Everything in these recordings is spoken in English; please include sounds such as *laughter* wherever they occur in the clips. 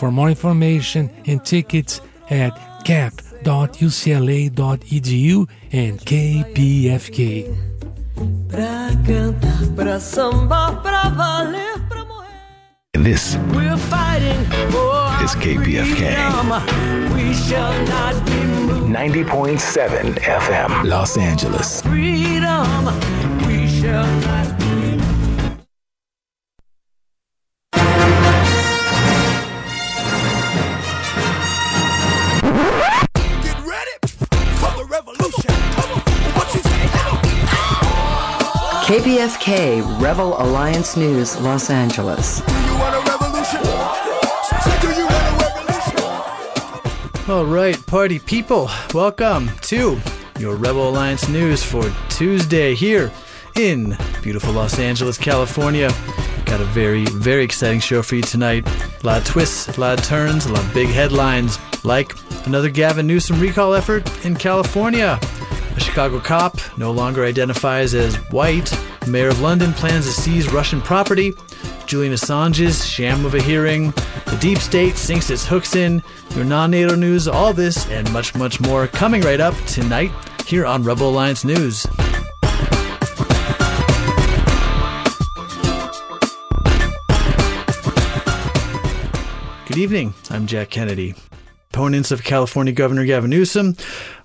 For more information and tickets at cap.ucla.edu and KPFK. Pra cantar, pra sambar, pra valer, pra morrer. This We're fighting for is KPFK. We shall not be moved. 90.7 FM, Los Angeles. Freedom. KPFK Rebel Alliance News, Los Angeles. All right, party people, welcome to your Rebel Alliance news for Tuesday here in beautiful Los Angeles, California. Got a very, very exciting show for you tonight. A lot of twists, a lot of turns, a lot of big headlines, like another Gavin Newsom recall effort in California. A Chicago cop no longer identifies as white. Mayor of London plans to seize Russian property. Julian Assange's sham of a hearing. The deep state sinks its hooks in. Your non NATO news, all this and much, much more coming right up tonight here on Rebel Alliance News. Good evening. I'm Jack Kennedy. Opponents of California Governor Gavin Newsom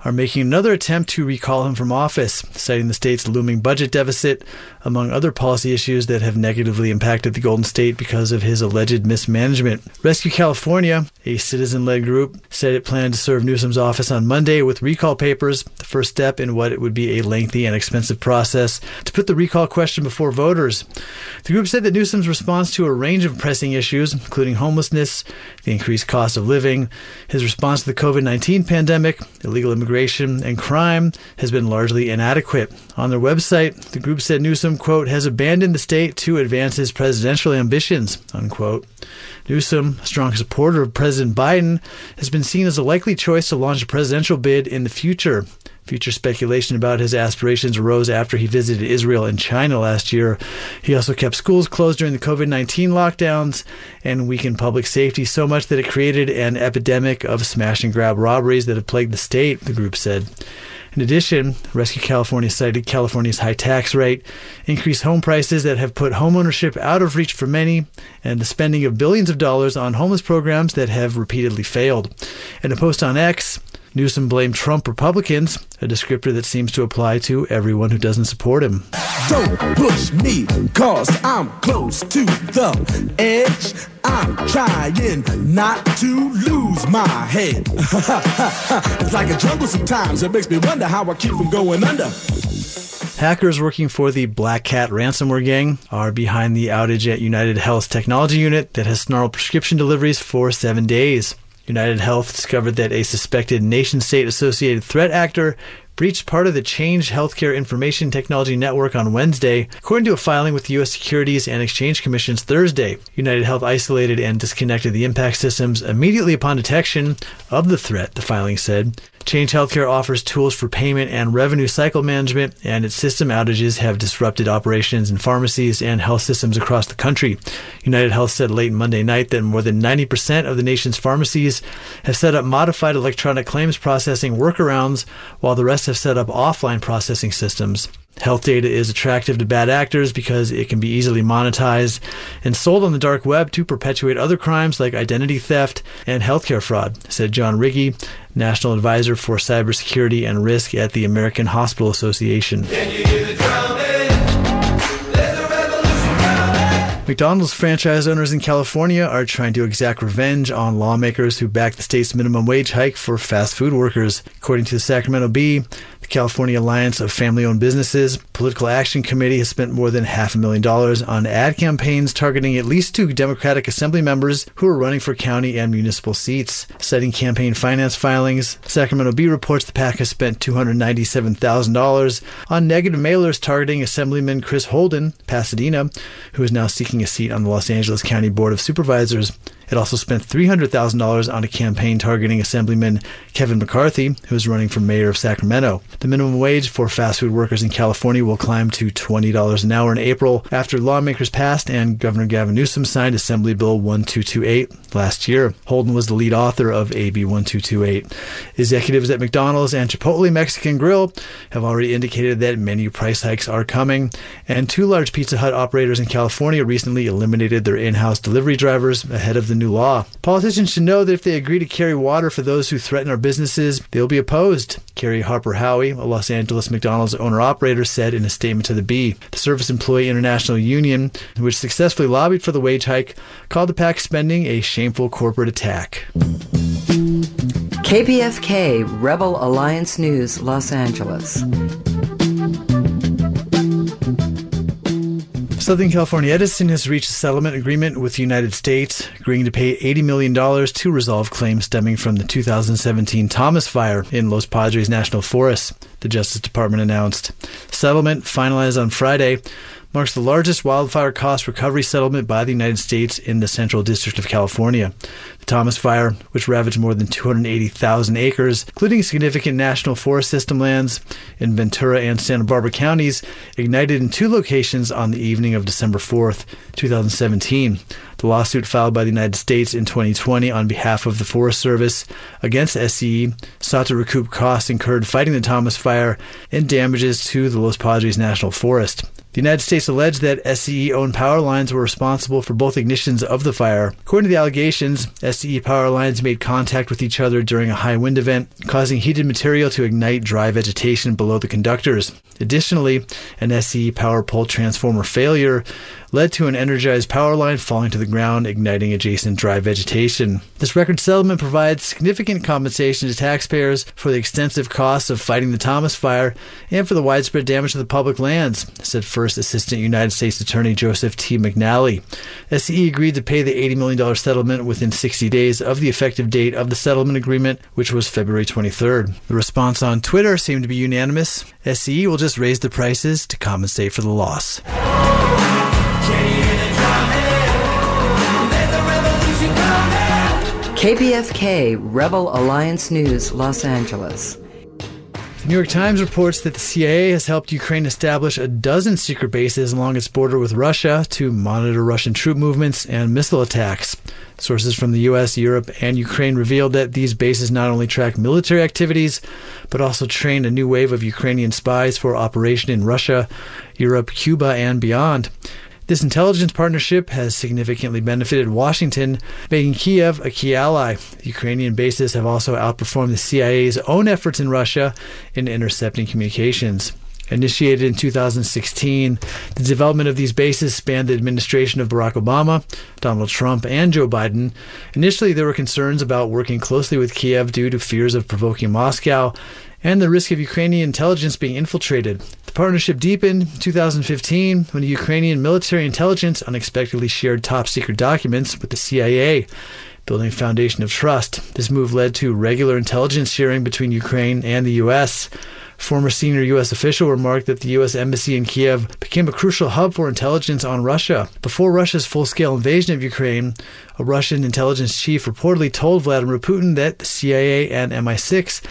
are making another attempt to recall him from office, citing the state's looming budget deficit, among other policy issues that have negatively impacted the Golden State because of his alleged mismanagement. Rescue California, a citizen led group, said it planned to serve Newsom's office on Monday with recall papers, the first step in what it would be a lengthy and expensive process to put the recall question before voters. The group said that Newsom's response to a range of pressing issues, including homelessness, the increased cost of living, his response to the COVID 19 pandemic, illegal immigration, and crime has been largely inadequate. On their website, the group said Newsom, quote, has abandoned the state to advance his presidential ambitions, unquote. Newsom, a strong supporter of President Biden, has been seen as a likely choice to launch a presidential bid in the future. Future speculation about his aspirations arose after he visited Israel and China last year. He also kept schools closed during the COVID 19 lockdowns and weakened public safety so much that it created an epidemic of smash and grab robberies that have plagued the state, the group said. In addition, Rescue California cited California's high tax rate, increased home prices that have put homeownership out of reach for many, and the spending of billions of dollars on homeless programs that have repeatedly failed. In a post on X, Newsom blamed Trump Republicans, a descriptor that seems to apply to everyone who doesn't support him. Don't push me, cause I'm close to the edge. I'm trying not to lose my head. *laughs* it's like a jungle sometimes. It makes me wonder how I keep from going under. Hackers working for the Black Cat ransomware gang are behind the outage at United Health's technology unit that has snarled prescription deliveries for seven days. United Health discovered that a suspected nation state associated threat actor breached part of the Change Healthcare Information Technology Network on Wednesday, according to a filing with the U.S. Securities and Exchange Commission's Thursday. United Health isolated and disconnected the impact systems immediately upon detection of the threat, the filing said. Change Healthcare offers tools for payment and revenue cycle management, and its system outages have disrupted operations in pharmacies and health systems across the country. United Health said late Monday night that more than 90% of the nation's pharmacies have set up modified electronic claims processing workarounds, while the rest have set up offline processing systems. Health data is attractive to bad actors because it can be easily monetized and sold on the dark web to perpetuate other crimes like identity theft and healthcare fraud, said John Riggi, National Advisor for Cybersecurity and Risk at the American Hospital Association. McDonald's franchise owners in California are trying to exact revenge on lawmakers who backed the state's minimum wage hike for fast food workers. According to the Sacramento Bee, the California Alliance of Family Owned Businesses Political Action Committee has spent more than half a million dollars on ad campaigns targeting at least two Democratic Assembly members who are running for county and municipal seats. Citing campaign finance filings, Sacramento Bee reports the PAC has spent $297,000 on negative mailers targeting Assemblyman Chris Holden, Pasadena, who is now seeking a seat on the Los Angeles County Board of Supervisors. It also spent $300,000 on a campaign targeting Assemblyman Kevin McCarty, who is running for mayor of Sacramento. The minimum wage for fast food workers in California will climb to $20 an hour in April after lawmakers passed and Governor Gavin Newsom signed Assembly Bill 1228 last year. Holden was the lead author of AB 1228. Executives at McDonald's and Chipotle Mexican Grill have already indicated that menu price hikes are coming, and two large Pizza Hut operators in California recently eliminated their in house delivery drivers ahead of the new law. Politicians should know that if they agree to carry water for those who threaten our businesses, they'll be opposed. Kerry Harper Howie, a Los Angeles McDonald's owner operator, said in a statement to the Bee. The Service Employee International Union, which successfully lobbied for the wage hike, called the PAC spending a shameful corporate attack. KPFK Rebel Alliance News, Los Angeles. Southern California Edison has reached a settlement agreement with the United States, agreeing to pay $80 million to resolve claims stemming from the 2017 Thomas Fire in Los Padres National Forest, the Justice Department announced. Settlement, finalized on Friday, marks the largest wildfire cost recovery settlement by the United States in the Central District of California. The Thomas Fire, which ravaged more than 280,000 acres, including significant national forest system lands in Ventura and Santa Barbara counties, ignited in two locations on the evening of December 4th, 2017. The lawsuit filed by the United States in 2020 on behalf of the Forest Service against SCE sought to recoup costs incurred fighting the Thomas Fire and damages to the Los Padres National Forest. The United States alleged that SCE owned power lines were responsible for both ignitions of the fire. According to the allegations, SCE power lines made contact with each other during a high wind event, causing heated material to ignite dry vegetation below the conductors. Additionally, an SCE power pole transformer failure led to an energized power line falling to the ground, igniting adjacent dry vegetation. This record settlement provides significant compensation to taxpayers for the extensive costs of fighting the Thomas Fire and for the widespread damage to the public lands, said First Assistant United States Attorney Joseph T. McNally. SCE agreed to pay the $80 million settlement within 60 days of the effective date of the settlement agreement, which was February 23rd. The response on Twitter seemed to be unanimous. SCE will just raise the prices to compensate for the loss. KPFK Rebel Alliance News, Los Angeles. The New York Times reports that the CIA has helped Ukraine establish a dozen secret bases along its border with Russia to monitor Russian troop movements and missile attacks. Sources from the US, Europe, and Ukraine revealed that these bases not only track military activities, but also train a new wave of Ukrainian spies for operation in Russia, Europe, Cuba, and beyond. This intelligence partnership has significantly benefited Washington, making Kiev a key ally. Ukrainian bases have also outperformed the CIA's own efforts in Russia in intercepting communications. Initiated in 2016, the development of these bases spanned the administration of Barack Obama, Donald Trump, and Joe Biden. Initially, there were concerns about working closely with Kiev due to fears of provoking Moscow and the risk of Ukrainian intelligence being infiltrated. Partnership deepened in 2015 when the Ukrainian military intelligence unexpectedly shared top secret documents with the CIA, building a foundation of trust. This move led to regular intelligence sharing between Ukraine and the U.S. Former senior U.S. official remarked that the U.S. Embassy in Kiev became a crucial hub for intelligence on Russia. Before Russia's full scale invasion of Ukraine, a Russian intelligence chief reportedly told Vladimir Putin that the CIA and MI6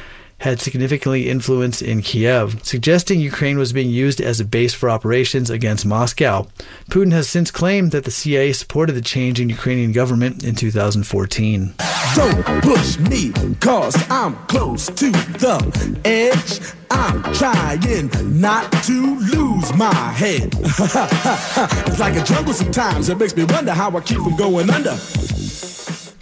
had significantly influence in Kiev, suggesting Ukraine was being used as a base for operations against Moscow. Putin has since claimed that the CIA supported the change in Ukrainian government in 2014. Don't push me, cause I'm close to the edge. I'm trying not to lose my head. *laughs* it's like a jungle sometimes. It makes me wonder how I keep from going under.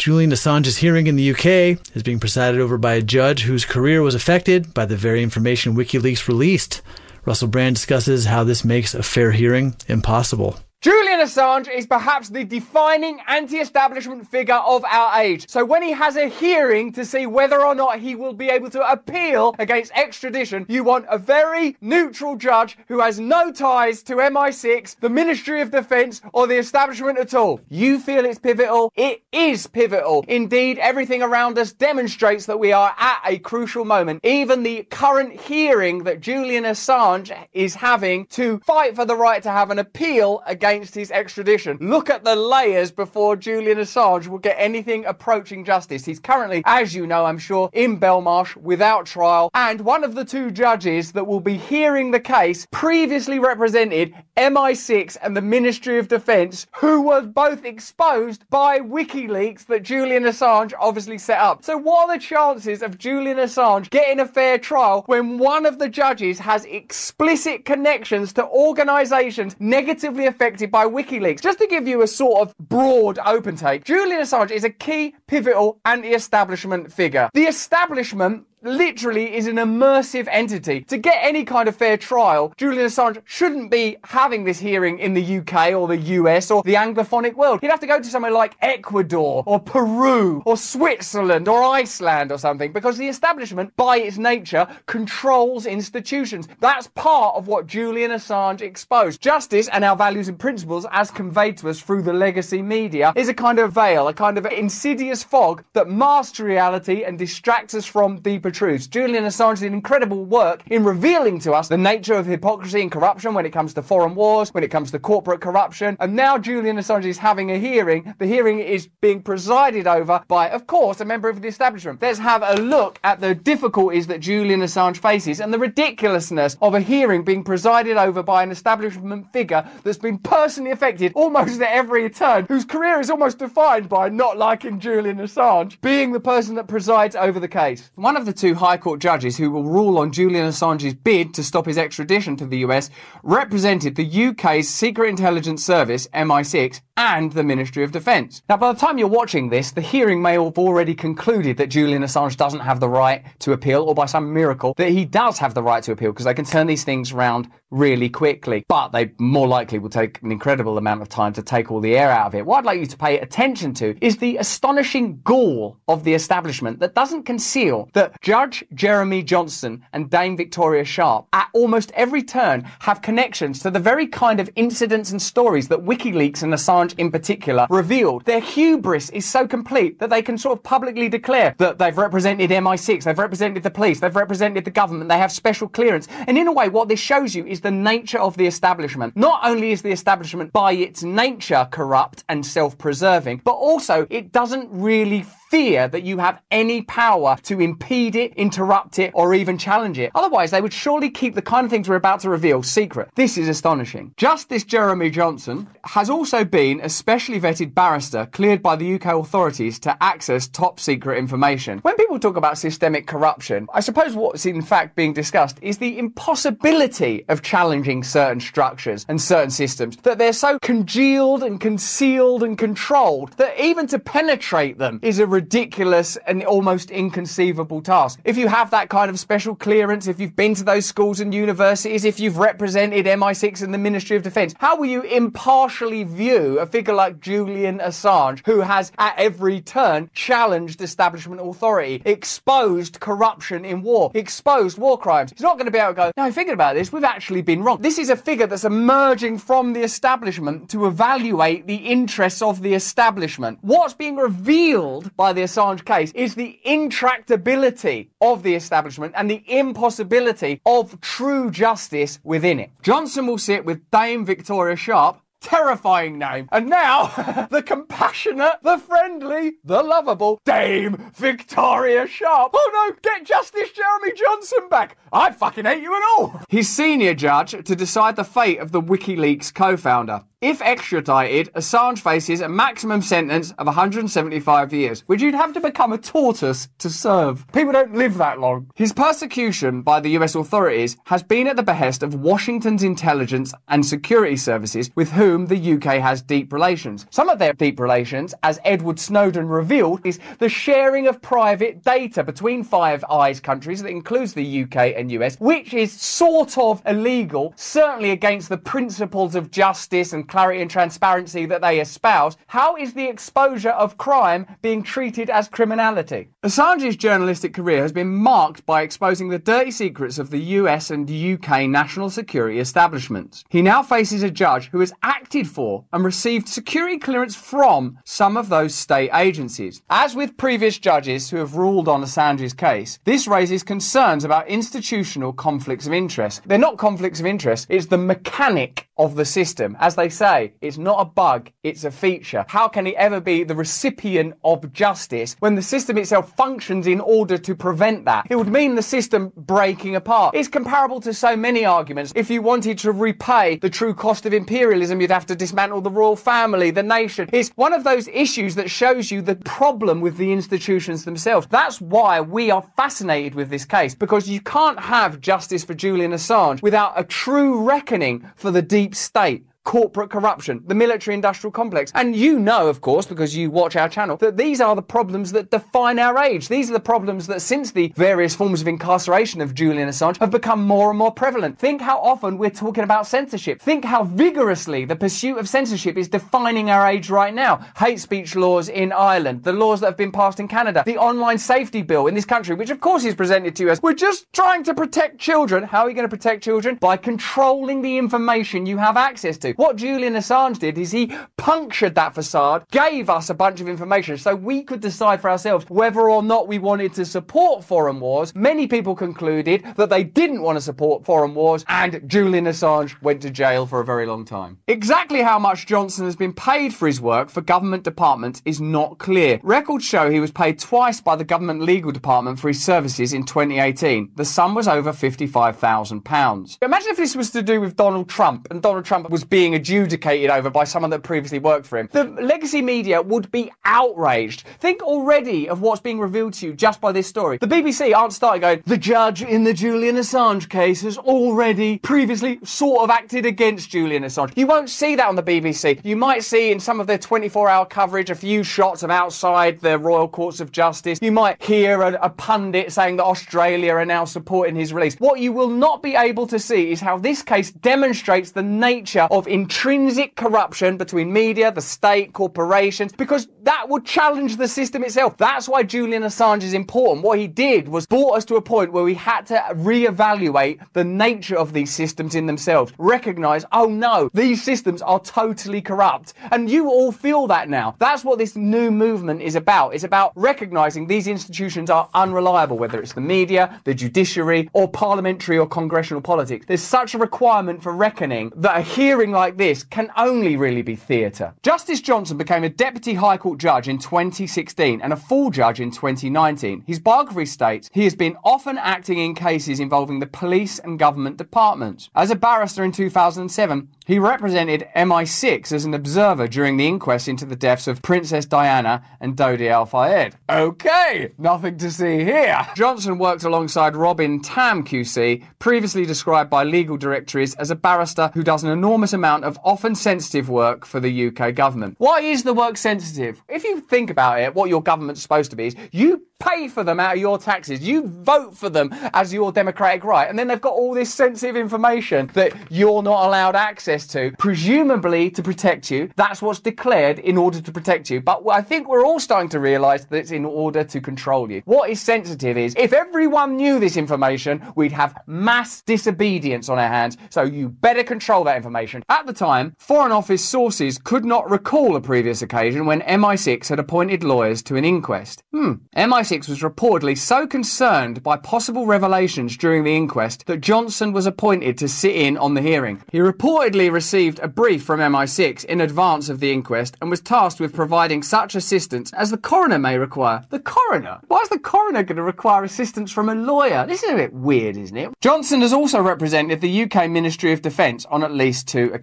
Julian Assange's hearing in the UK is being presided over by a judge whose career was affected by the very information WikiLeaks released. Russell Brand discusses how this makes a fair hearing impossible. Julian Assange is perhaps the defining anti establishment figure of our age. So when he has a hearing to see whether or not he will be able to appeal against extradition, you want a very neutral judge who has no ties to MI6, the Ministry of Defense, or the establishment at all. You feel it's pivotal? It is pivotal. Indeed, everything around us demonstrates that we are at a crucial moment. Even the current hearing that Julian Assange is having to fight for the right to have an appeal against against his extradition. Look at the layers before Julian Assange will get anything approaching justice. He's currently, as you know, I'm sure, in Belmarsh without trial, and one of the two judges that will be hearing the case previously represented MI6 and the Ministry of Defence, who were both exposed by WikiLeaks that Julian Assange obviously set up. So, what are the chances of Julian Assange getting a fair trial when one of the judges has explicit connections to organisations negatively by WikiLeaks? Just to give you a sort of broad open take, Julian Assange is a key, pivotal anti establishment figure. The establishment literally is an immersive entity. To get any kind of fair trial, Julian Assange shouldn't be having this hearing in the UK or the US or the Anglophonic world. He'd have to go to somewhere like Ecuador or Peru or Switzerland or Iceland or something because the establishment, by its nature, controls institutions. That's part of what Julian Assange exposed. Justice and our values and principles, as conveyed to us through the legacy media, is a kind of veil, a kind of insidious fog that masks reality and distracts us from deeper truths. Julian Assange did incredible work in revealing to us the nature of hypocrisy and corruption when it comes to foreign wars, when it comes to corporate corruption. And now Julian Assange is having a hearing. The hearing is being presided over by, of course, a member of the establishment. Let's have a look at the difficulties that Julian Assange faces and the ridiculousness of a hearing being presided over by an establishment figure that's been personally affected almost at every turn, whose career is almost defined by not liking Julian Assange, being the person that presides over the case. One of the two High Court judges who will rule on Julian Assange's bid to stop his extradition to the US represented the UK's Secret Intelligence Service, MI6, and the Ministry of Defence. Now, by the time you're watching this, the hearing may have already concluded that Julian Assange doesn't have the right to appeal, or by some miracle, that he does have the right to appeal because they can turn these things around really quickly. But they more likely will take an incredible amount of time to take all the air out of it. What I'd like you to pay attention to is the astonishing gall of the establishment that doesn't conceal that Judge Jeremy Johnson and Dame Victoria Sharp, at almost every turn, have connections to the very kind of incidents and stories that WikiLeaks and Assange in particular revealed. Their hubris is so complete that they can sort of publicly declare that they've represented MI6, they've represented the police, they've represented the government, they have special clearance. And in a way, what this shows you is the nature of the establishment. Not only is the establishment by its nature corrupt and self-preserving, but also it doesn't really fear that you have any power to impede it, interrupt it, or even challenge it. Otherwise, they would surely keep the kind of things we're about to reveal secret. This is astonishing. Justice Jeremy Johnson has also been a specially vetted barrister cleared by the UK authorities to access top secret information. When people talk about systemic corruption, I suppose what's in fact being discussed is the impossibility of challenging certain structures and certain systems, that they're so congealed and concealed and controlled that even to penetrate them is a ridiculous and almost inconceivable task. If you have that kind of special clearance, if you've been to those schools and universities, if you've represented MI6 and the Ministry of Defence, how will you impartially view a figure like Julian Assange, who has at every turn challenged establishment authority, exposed corruption in war, exposed war crimes? He's not going to be able to go, no, thinking about this, we've actually been wrong. This is a figure that's emerging from the establishment to evaluate the interests of the establishment. What's being revealed by the Assange case is the intractability of the establishment and the impossibility of true justice within it. Johnson will sit with Dame Victoria Sharp, terrifying name. And now, *laughs* the compassionate, the friendly, the lovable Dame Victoria Sharp. Oh no, get Justice Jeremy Johnson back. I fucking hate you and all. His senior judge to decide the fate of the WikiLeaks co-founder. If extradited, Assange faces a maximum sentence of 175 years, which you'd have to become a tortoise to serve. People don't live that long. His persecution by the US authorities has been at the behest of Washington's intelligence and security services, with whom the UK has deep relations. Some of their deep relations, as Edward Snowden revealed, is the sharing of private data between Five Eyes countries, that includes the UK and US, which is sort of illegal, certainly against the principles of justice and clarity and transparency that they espouse, how is the exposure of crime being treated as criminality? Assange's journalistic career has been marked by exposing the dirty secrets of the US and UK national security establishments. He now faces a judge who has acted for and received security clearance from some of those state agencies. As with previous judges who have ruled on Assange's case, this raises concerns about institutional conflicts of interest. They're not conflicts of interest, it's the mechanic of the system. As they say, it's not a bug, it's a feature. How can he ever be the recipient of justice when the system itself functions in order to prevent that? It would mean the system breaking apart. It's comparable to so many arguments. If you wanted to repay the true cost of imperialism, you'd have to dismantle the royal family, the nation. It's one of those issues that shows you the problem with the institutions themselves. That's why we are fascinated with this case, because you can't have justice for Julian Assange without a true reckoning for the deep state corporate corruption, the military industrial complex. And you know, of course, because you watch our channel, that these are the problems that define our age. These are the problems that since the various forms of incarceration of Julian Assange have become more and more prevalent. Think how often we're talking about censorship. Think how vigorously the pursuit of censorship is defining our age right now. Hate speech laws in Ireland, the laws that have been passed in Canada, the online safety bill in this country, which of course is presented to as we're just trying to protect children. How are you going to protect children? By controlling the information you have access to. What Julian Assange did is he punctured that facade, gave us a bunch of information so we could decide for ourselves whether or not we wanted to support foreign wars. Many people concluded that they didn't want to support foreign wars, and Julian Assange went to jail for a very long time. Exactly how much Johnson has been paid for his work for government departments is not clear. Records show he was paid twice by the government legal department for his services in 2018. The sum was over £55,000. Imagine if this was to do with Donald Trump and Donald Trump was being adjudicated over by someone that previously worked for him. The legacy media would be outraged. Think already of what's being revealed to you just by this story. The BBC aren't starting going, the judge in the Julian Assange case has already previously sort of acted against Julian Assange. You won't see that on the BBC. You might see in some of their 24 hour coverage a few shots of outside the Royal Courts of Justice. You might hear a, a pundit saying that Australia are now supporting his release. What you will not be able to see is how this case demonstrates the nature of intrinsic corruption between media, the state, corporations, because that would challenge the system itself. That's why Julian Assange is important. What he did was brought us to a point where we had to reevaluate the nature of these systems in themselves. Recognize, oh no, these systems are totally corrupt. And you all feel that now. That's what this new movement is about. It's about recognizing these institutions are unreliable, whether it's the media, the judiciary, or parliamentary or congressional politics. There's such a requirement for reckoning that a hearing like this can only really be theatre. Justice Johnson became a Deputy High Court judge in 2016 and a full judge in 2019. His biography states he has been often acting in cases involving the police and government departments. As a barrister in 2007, he represented MI6 as an observer during the inquest into the deaths of Princess Diana and Dodi Al Fayed. Okay, nothing to see here. Johnson worked alongside Robin Tam QC, previously described by legal directories as a barrister who does an enormous amount of often sensitive work for the UK government. Why is the work sensitive? If you think about it, what your government's supposed to be is you pay for them out of your taxes. You vote for them as your democratic right. And then they've got all this sensitive information that you're not allowed access to, presumably to protect you. That's what's declared in order to protect you. But I think we're all starting to realize that it's in order to control you. What is sensitive is if everyone knew this information, we'd have mass disobedience on our hands. So you better control that information. At the time, Foreign Office sources could not recall a previous occasion when MI6 had appointed lawyers to an inquest. Hmm. MI6 was reportedly so concerned by possible revelations during the inquest that Johnson was appointed to sit in on the hearing. He reportedly received a brief from MI6 in advance of the inquest and was tasked with providing such assistance as the coroner may require. The coroner? Why is the coroner going to require assistance from a lawyer? This is a bit weird, isn't it? Johnson has also represented the UK Ministry of Defence on at least two occasions.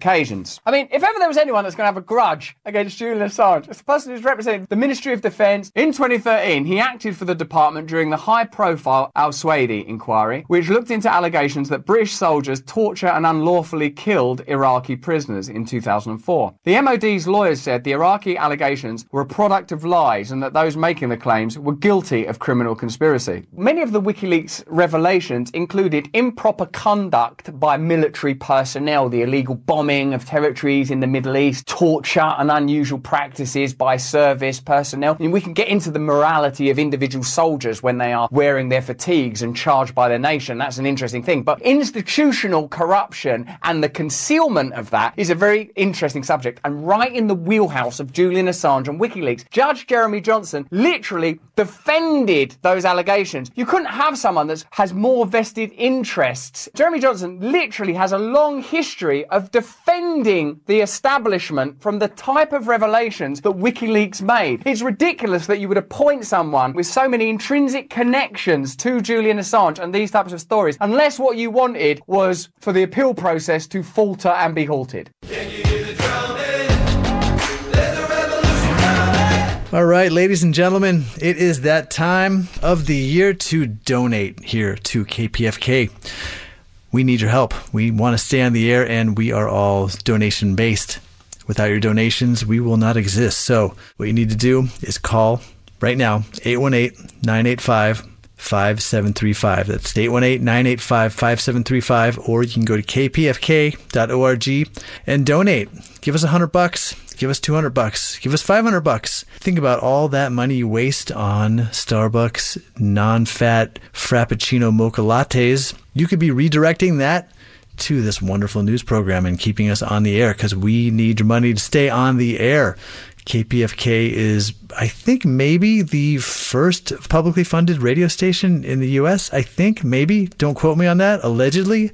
I mean, if ever there was anyone that's going to have a grudge against Julian Assange, it's the person who's represented the Ministry of Defence. In 2013, he acted for the department during the high profile Al Sweady inquiry, which looked into allegations that British soldiers torture and unlawfully killed Iraqi prisoners in 2004. The MOD's lawyers said the Iraqi allegations were a product of lies and that those making the claims were guilty of criminal conspiracy. Many of the WikiLeaks revelations included improper conduct by military personnel, the illegal bombing bombing of territories in the Middle East, torture and unusual practices by service personnel. I mean, we can get into the morality of individual soldiers when they are wearing their fatigues and charged by their nation. That's an interesting thing. But institutional corruption and the concealment of that is a very interesting subject and right in the wheelhouse of Julian Assange and WikiLeaks. Judge Jeremy Johnson literally defended those allegations. You couldn't have someone that has more vested interests. Jeremy Johnson literally has a long history of defending the establishment from the type of revelations that WikiLeaks made. It's ridiculous that you would appoint someone with so many intrinsic connections to Julian Assange and these types of stories, unless what you wanted was for the appeal process to falter and be halted. All right, ladies and gentlemen, it is that time of the year to donate here to KPFK. We need your help. We want to stay on the air and we are all donation based. Without your donations, we will not exist. So, what you need to do is call right now 818 985 5735. That's 818 985 5735. Or you can go to kpfk.org and donate. Give us a hundred bucks. Give us 200 bucks. Give us 500 bucks. Think about all that money you waste on Starbucks non fat Frappuccino mocha lattes. You could be redirecting that to this wonderful news program and keeping us on the air because we need your money to stay on the air. KPFK is, I think, maybe the first publicly funded radio station in the U.S. I think, maybe. Don't quote me on that. Allegedly.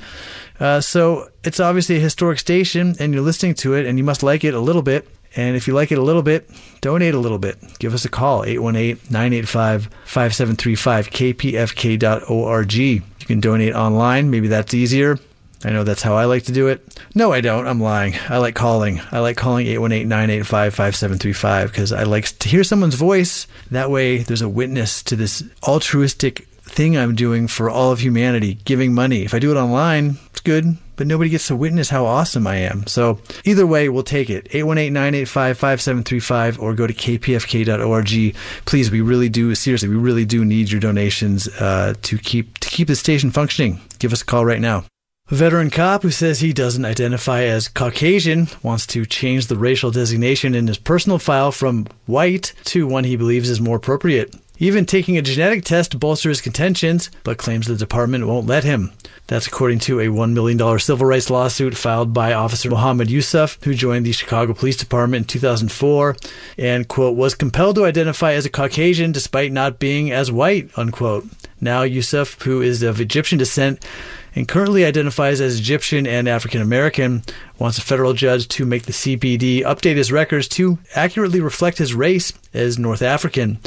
Uh, so it's obviously a historic station, and you're listening to it, and you must like it a little bit. And if you like it a little bit, donate a little bit. Give us a call, 818 985 5735, kpfk.org. You can donate online. Maybe that's easier. I know that's how I like to do it. No, I don't. I'm lying. I like calling. I like calling 818 985 5735 because I like to hear someone's voice. That way, there's a witness to this altruistic thing I'm doing for all of humanity, giving money. If I do it online, it's good, but nobody gets to witness how awesome I am. So either way, we'll take it. 818-985-5735 or go to kpfk.org. Please, we really do, seriously, we really do need your donations uh, to keep to keep the station functioning. Give us a call right now. A veteran cop who says he doesn't identify as Caucasian wants to change the racial designation in his personal file from white to one he believes is more appropriate. Even taking a genetic test to bolster his contentions, but claims the department won't let him. That's according to a $1 million civil rights lawsuit filed by Officer Mohammed Yusuf, who joined the Chicago Police Department in 2004 and, quote, was compelled to identify as a Caucasian despite not being as white, unquote. Now, Yusuf, who is of Egyptian descent, and currently identifies as Egyptian and African American, wants a federal judge to make the CPD update his records to accurately reflect his race as North African.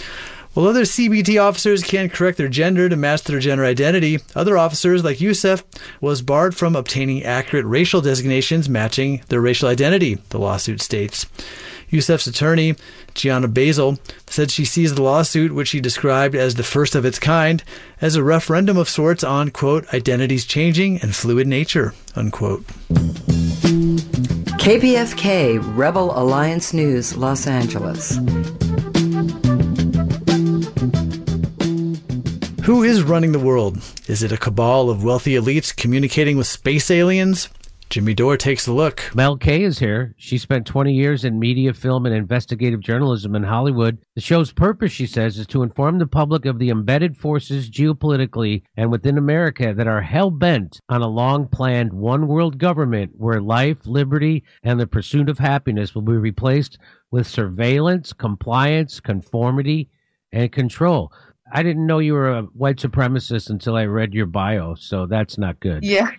While other CPD officers can correct their gender to match their gender identity, other officers, like Yusuf, was barred from obtaining accurate racial designations matching their racial identity, the lawsuit states. Yusuf's attorney, Gianna Basil, said she sees the lawsuit, which she described as the first of its kind, as a referendum of sorts on, quote, identities changing and fluid nature, unquote. KPFK Rebel Alliance News, Los Angeles. Who is running the world? Is it a cabal of wealthy elites communicating with space aliens? Jimmy Dore takes a look. Mel K is here. She spent 20 years in media, film, and investigative journalism in Hollywood. The show's purpose, she says, is to inform the public of the embedded forces geopolitically and within America that are hell bent on a long planned one world government where life, liberty, and the pursuit of happiness will be replaced with surveillance, compliance, conformity, and control. I didn't know you were a white supremacist until I read your bio, so that's not good. Yeah.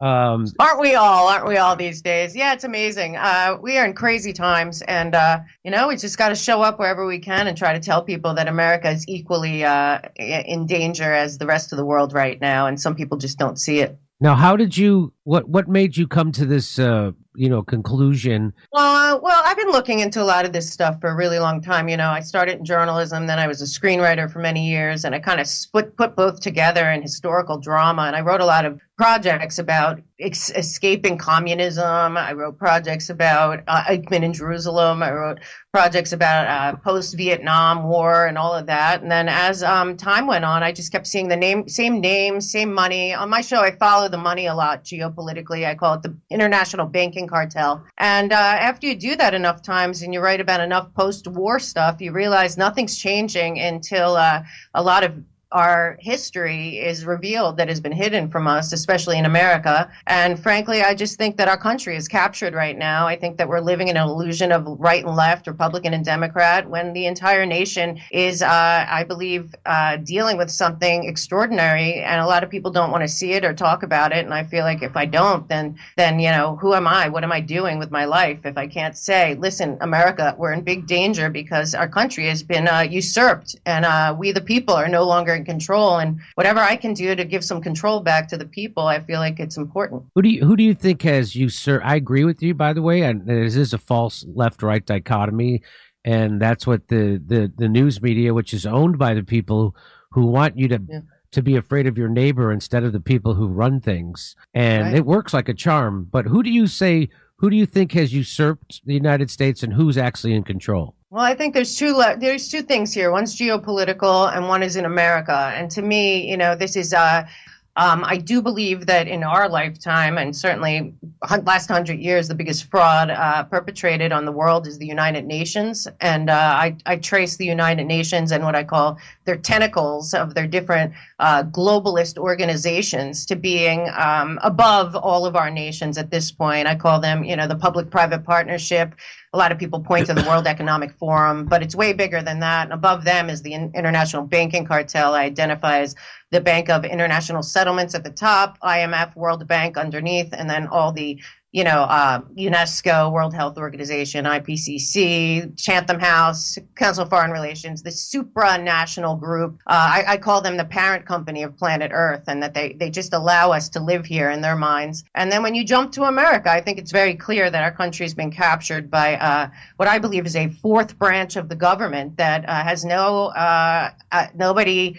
Um, Aren't we all? Aren't we all these days? Yeah, it's amazing. Uh, we are in crazy times, and uh, you know, we just got to show up wherever we can and try to tell people that America is equally uh, in danger as the rest of the world right now, and some people just don't see it. now, how did you? What what made you come to this? You know, conclusion. Well, uh, well, I've been looking into a lot of this stuff for a really long time. You know, I started in journalism, then I was a screenwriter for many years, and I kind of split put both together in historical drama. And I wrote a lot of projects about ex- escaping communism. I wrote projects about uh, Eichmann in Jerusalem. I wrote projects about uh, post Vietnam War and all of that. And then as um, time went on, I just kept seeing the name, same names, same money. On my show, I follow the money a lot geopolitically. I call it the international banking cartel. And uh, after you do that enough times and you write about enough post war stuff, you realize nothing's changing until uh, a lot of our history is revealed that has been hidden from us, especially in America. And frankly, I just think that our country is captured right now. I think that we're living in an illusion of right and left, Republican and Democrat, when the entire nation is, uh, I believe, uh, dealing with something extraordinary. And a lot of people don't want to see it or talk about it. And I feel like if I don't, then, then, you know, who am I? What am I doing with my life if I can't say, listen, America, we're in big danger because our country has been uh, usurped and uh, we, the people, are no longer control. And whatever I can do to give some control back to the people, I feel like it's important. Who do you who do you think has usurped? I agree with you, by the way. And this is a false left right dichotomy, and that's what the the the news media, which is owned by the people who want you to. Yeah. To be afraid of your neighbor instead of the people who run things, and Right. it works like a charm. But who do you say? Who do you think has usurped the United States, and who's actually in control? Well, I think there's two le- there's two things here. One's geopolitical, and one is in America. And to me, you know, this is. Uh, um, I do believe that in our lifetime, and certainly last hundred years, the biggest fraud uh, perpetrated on the world is the United Nations. And uh, I, I trace the United Nations and what I call their tentacles of their different uh, globalist organizations to being um, above all of our nations at this point. I call them, you know, the public-private partnership. A lot of people point to the World Economic Forum, but it's way bigger than that. And above them is the international banking cartel. I identify as the Bank of International Settlements at the top, IMF, World Bank underneath, and then all the you know, uh, UNESCO, World Health Organization, IPCC, Chatham House, Council of Foreign Relations, the supranational group. Uh, I, I call them the parent company of planet Earth, and that they, they just allow us to live here in their minds. And then when you jump to America, I think it's very clear that our country's been captured by uh, what I believe is a fourth branch of the government that uh, has no uh, uh, nobody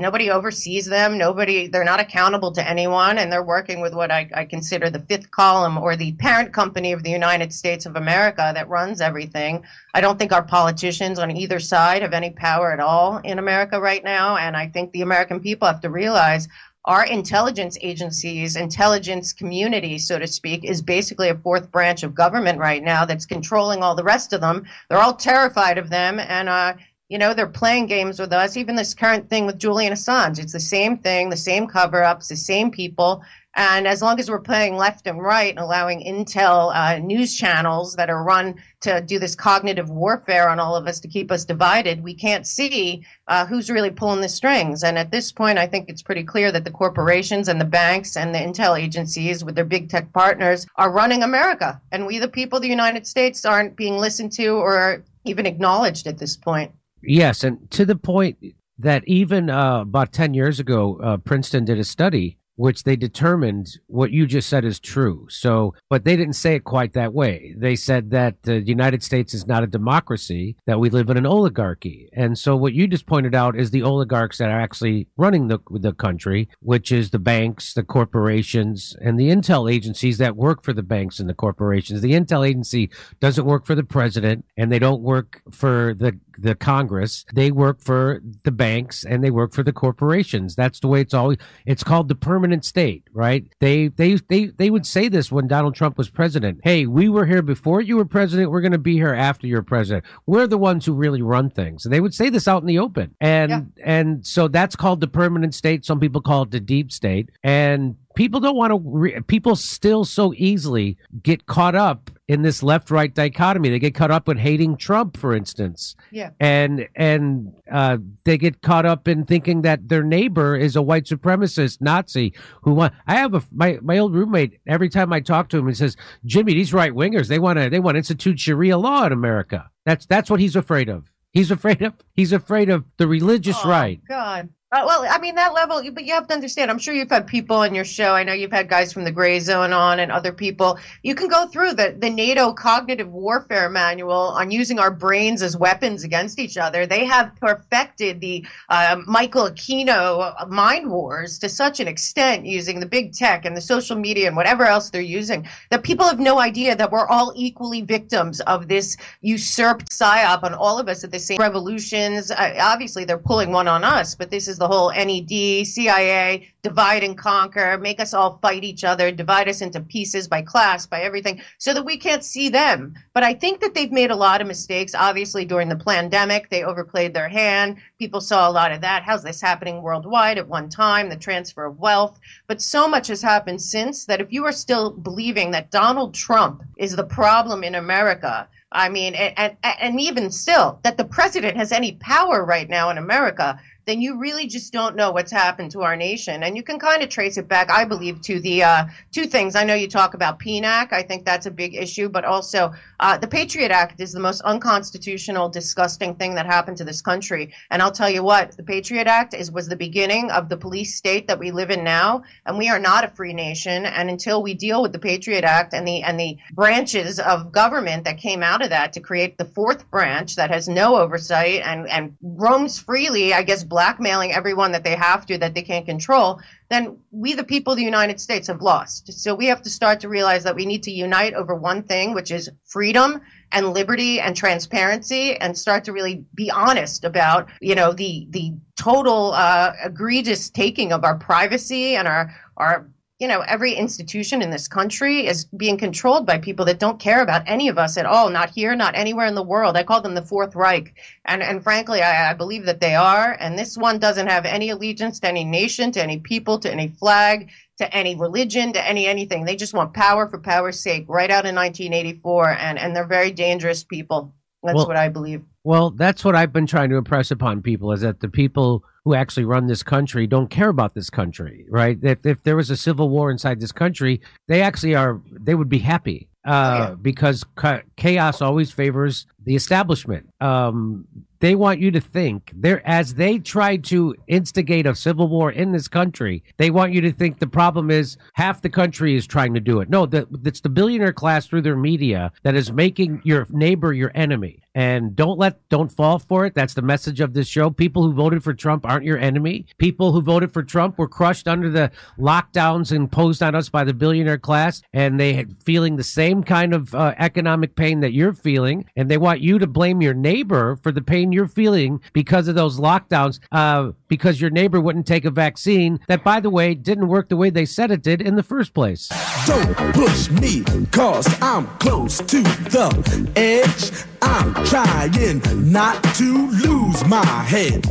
nobody oversees them. Nobody, they're not accountable to anyone, and they're working with what I, I consider the fifth column or the parent company of the United States of America that runs everything. I don't think our politicians on either side have any power at all in America right now, and I think the American people have to realize our intelligence agencies, intelligence community, so to speak, is basically a fourth branch of government right now that's controlling all the rest of them. They're all terrified of them, and uh, you know, they're playing games with us. Even this current thing with Julian Assange, it's the same thing, the same cover ups, the same people. And as long as we're playing left and right and allowing intel uh, news channels that are run to do this cognitive warfare on all of us to keep us divided, we can't see uh, who's really pulling the strings. And at this point, I think it's pretty clear that the corporations and the banks and the intel agencies with their big tech partners are running America. And we, the people of the United States, aren't being listened to or even acknowledged at this point. Yes, and to the point that even uh, about 10 years ago, uh, Princeton did a study which they determined what you just said is true. So, but they didn't say it quite that way. They said that the United States is not a democracy, that we live in an oligarchy. And so what you just pointed out is the oligarchs that are actually running the, the country, which is the banks, the corporations, and the intel agencies that work for the banks and the corporations. The intel agency doesn't work for the president and they don't work for the the Congress. They work for the banks and they work for the corporations. That's the way it's always. It's called the permanent state, right? They they they they would say this when Donald Trump was president. Hey, we were here before you were president. We're going to be here after you're president. We're the ones who really run things. And they would say this out in the open. And Yeah. and so that's called the permanent state. Some people call it the deep state. And people don't want to. Re- people still so easily get caught up in this left-right dichotomy. They get caught up in hating Trump, for instance Yeah. and and uh, they get caught up in thinking that their neighbor is a white supremacist Nazi who want. I have a my my old roommate. Every time I talk to him, he says, "Jimmy, these right wingers they want to they want to institute Sharia law in America." That's that's what he's afraid of. He's afraid of he's afraid of the religious Oh, right. God. Uh, well, I mean that level, but you have to understand. I'm sure you've had people on your show. I know you've had guys from the Gray Zone on, and other people. You can go through the the NATO cognitive warfare manual on using our brains as weapons against each other. They have perfected the uh, Michael Aquino mind wars to such an extent using the big tech and the social media and whatever else they're using that people have no idea that we're all equally victims of this usurped psyop on all of us at the same revolutions. Uh, obviously, they're pulling one on us, but this is the whole NED, CIA, divide and conquer, make us all fight each other, divide us into pieces by class, by everything, so that we can't see them. But I think that they've made a lot of mistakes. Obviously, during the pandemic, they overplayed their hand. People saw a lot of that. How's this happening worldwide at one time? The transfer of wealth. But so much has happened since that if you are still believing that Donald Trump is the problem in America, I mean, and, and, and even still, that the president has any power right now in America, then you really just don't know what's happened to our nation. And you can kind of trace it back, I believe, to the uh, two things. I know you talk about PNAC. I think that's a big issue, but also uh, the Patriot Act is the most unconstitutional, disgusting thing that happened to this country. And I'll tell you what, the Patriot Act is was the beginning of the police state that we live in now, and we are not a free nation. And until we deal with the Patriot Act and the and the branches of government that came out of that to create the fourth branch that has no oversight and and roams freely, I guess blackmailing everyone that they have to that they can't control, then we, the people of the United States, have lost. So we have to start to realize that we need to unite over one thing, which is freedom and liberty and transparency, and start to really be honest about, you know, the the total uh, egregious taking of our privacy and our our you know, every institution in this country is being controlled by people that don't care about any of us at all, not here, not anywhere in the world. I call them the Fourth Reich. And, and frankly, I, I believe that they are. And this one doesn't have any allegiance to any nation, to any people, to any flag, to any religion, to any anything. They just want power for power's sake, right out in 1984. And, and they're very dangerous people. That's Well- what I believe. Well, that's what I've been trying to impress upon people is that the people who actually run this country don't care about this country, right? If, if there was a civil war inside this country, they actually are, they would be happy uh, because cha- chaos always favors the establishment. Um, they want you to think they're as they try to instigate a civil war in this country. They want you to think the problem is half the country is trying to do it. No, the, it's the billionaire class through their media that is making your neighbor your enemy. And don't let don't fall for it. That's the message of this show. People who voted for Trump aren't your enemy. People who voted for Trump were crushed under the lockdowns imposed on us by the billionaire class, and they had feeling the same kind of uh, economic pain that you're feeling. And they want you to blame your neighbor for the pain you're feeling because of those lockdowns, uh, because your neighbor wouldn't take a vaccine that, by the way, didn't work the way they said it did in the first place. Don't push me, cause I'm close to the edge. I'm trying not to lose my head. *laughs*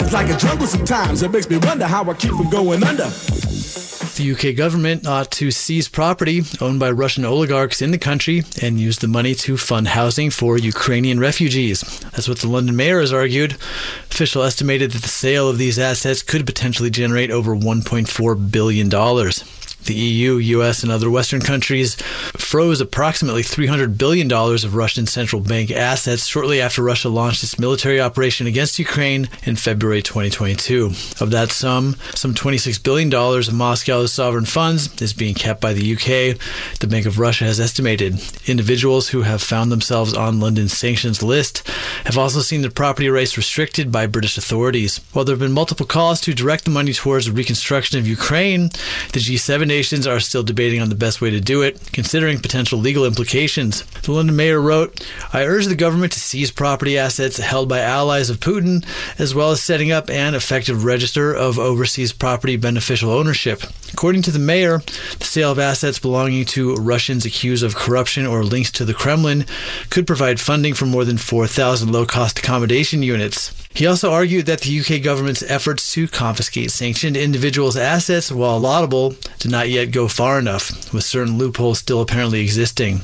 it's like a jungle sometimes. It makes me wonder how I keep from going under. The UK government ought to seize property owned by Russian oligarchs in the country and use the money to fund housing for Ukrainian refugees. That's what the London mayor has argued. Official estimated that the sale of these assets could potentially generate over $1.4 billion. The EU, US, and other Western countries froze approximately $300 billion of Russian central bank assets shortly after Russia launched its military operation against Ukraine in February 2022. Of that sum, some $26 billion of Moscow's sovereign funds is being kept by the UK, the Bank of Russia has estimated. Individuals who have found themselves on London's sanctions list have also seen their property rights restricted by British authorities. While there have been multiple calls to direct the money towards the reconstruction of Ukraine, the G7 nations are still debating on the best way to do it, considering potential legal implications. The London mayor wrote, I urge the government to seize property assets held by allies of Putin, as well as setting up an effective register of overseas property beneficial ownership. According to the mayor, the sale of assets belonging to Russians accused of corruption or links to the Kremlin could provide funding for more than 4,000 low cost accommodation units. He also argued that the UK government's efforts to confiscate sanctioned individuals' assets, while laudable, did not yet go far enough, with certain loopholes still apparently existing.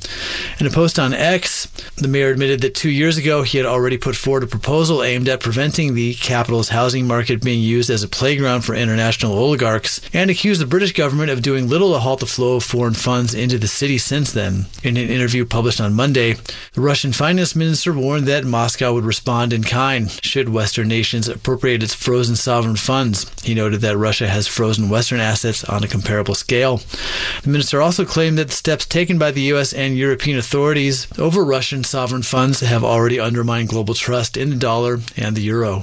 In a post on X, the mayor admitted that two years ago he had already put forward a proposal aimed at preventing the capital's housing market being used as a playground for international oligarchs, and accused the British government of doing little to halt the flow of foreign funds into the city since then. In an interview published on Monday, the Russian finance minister warned that Moscow would respond in kind should Western nations appropriate its frozen sovereign funds. He noted that Russia has frozen Western assets on a comparable scale. The minister also claimed that the steps taken by the U.S. and European authorities over Russian sovereign funds have already undermined global trust in the dollar and the euro.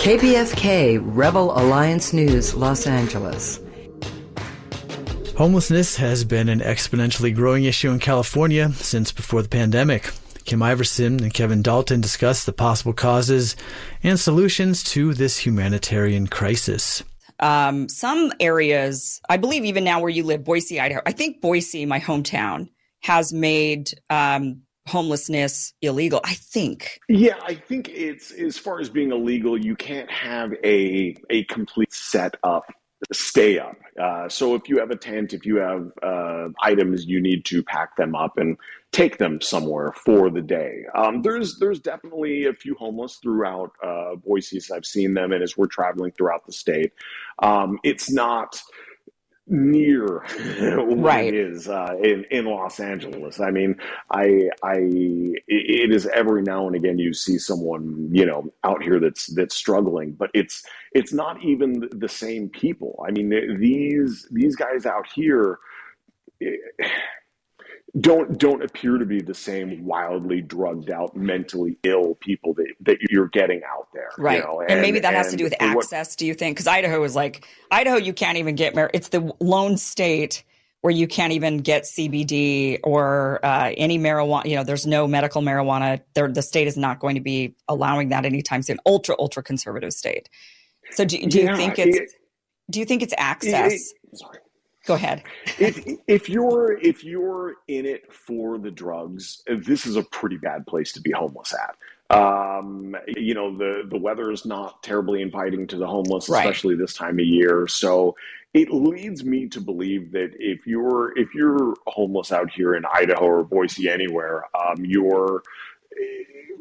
KPFK Rebel Alliance News, Los Angeles. Homelessness has been an exponentially growing issue in California since before the pandemic. Kim Iversen and Kevin Dalton discuss the possible causes and solutions to this humanitarian crisis. Um, some areas, I believe, even now where you live, Boise, Idaho. I think Boise, my hometown, has made um, homelessness illegal. I think. Yeah, I think it's as far as being illegal, you can't have a a complete setup stay up. Uh, so if you have a tent, if you have uh, items, you need to pack them up and take them somewhere for the day. Um, there's there's definitely a few homeless throughout uh, Boise. I've seen them, and as we're traveling throughout the state, um, it's not near *laughs* what right. it is uh, in in Los Angeles. I mean, I I it is every now and again you see someone you know out here that's that's struggling, but it's it's not even the same people. I mean, these these guys out here. It, don't don't appear to be the same wildly drugged out, mentally ill people that, that you're getting out there. Right. You know? and, and, maybe that has to do with access, what, do you think? Because Idaho is like Idaho, you can't even get mar- it's the lone state where you can't even get CBD or uh, any marijuana. You know, there's no medical marijuana. There, the state is not going to be allowing that anytime soon. Ultra, ultra conservative state. So do, do yeah, you think it's it, do you think it's access? It, sorry. Go ahead. if if you're if you're in it for the drugs, this is a pretty bad place to be homeless at. Um, you know, the the weather is not terribly inviting to the homeless, right. especially this time of year. So it leads me to believe that if you're if you're homeless out here in Idaho or Boise anywhere, um, you're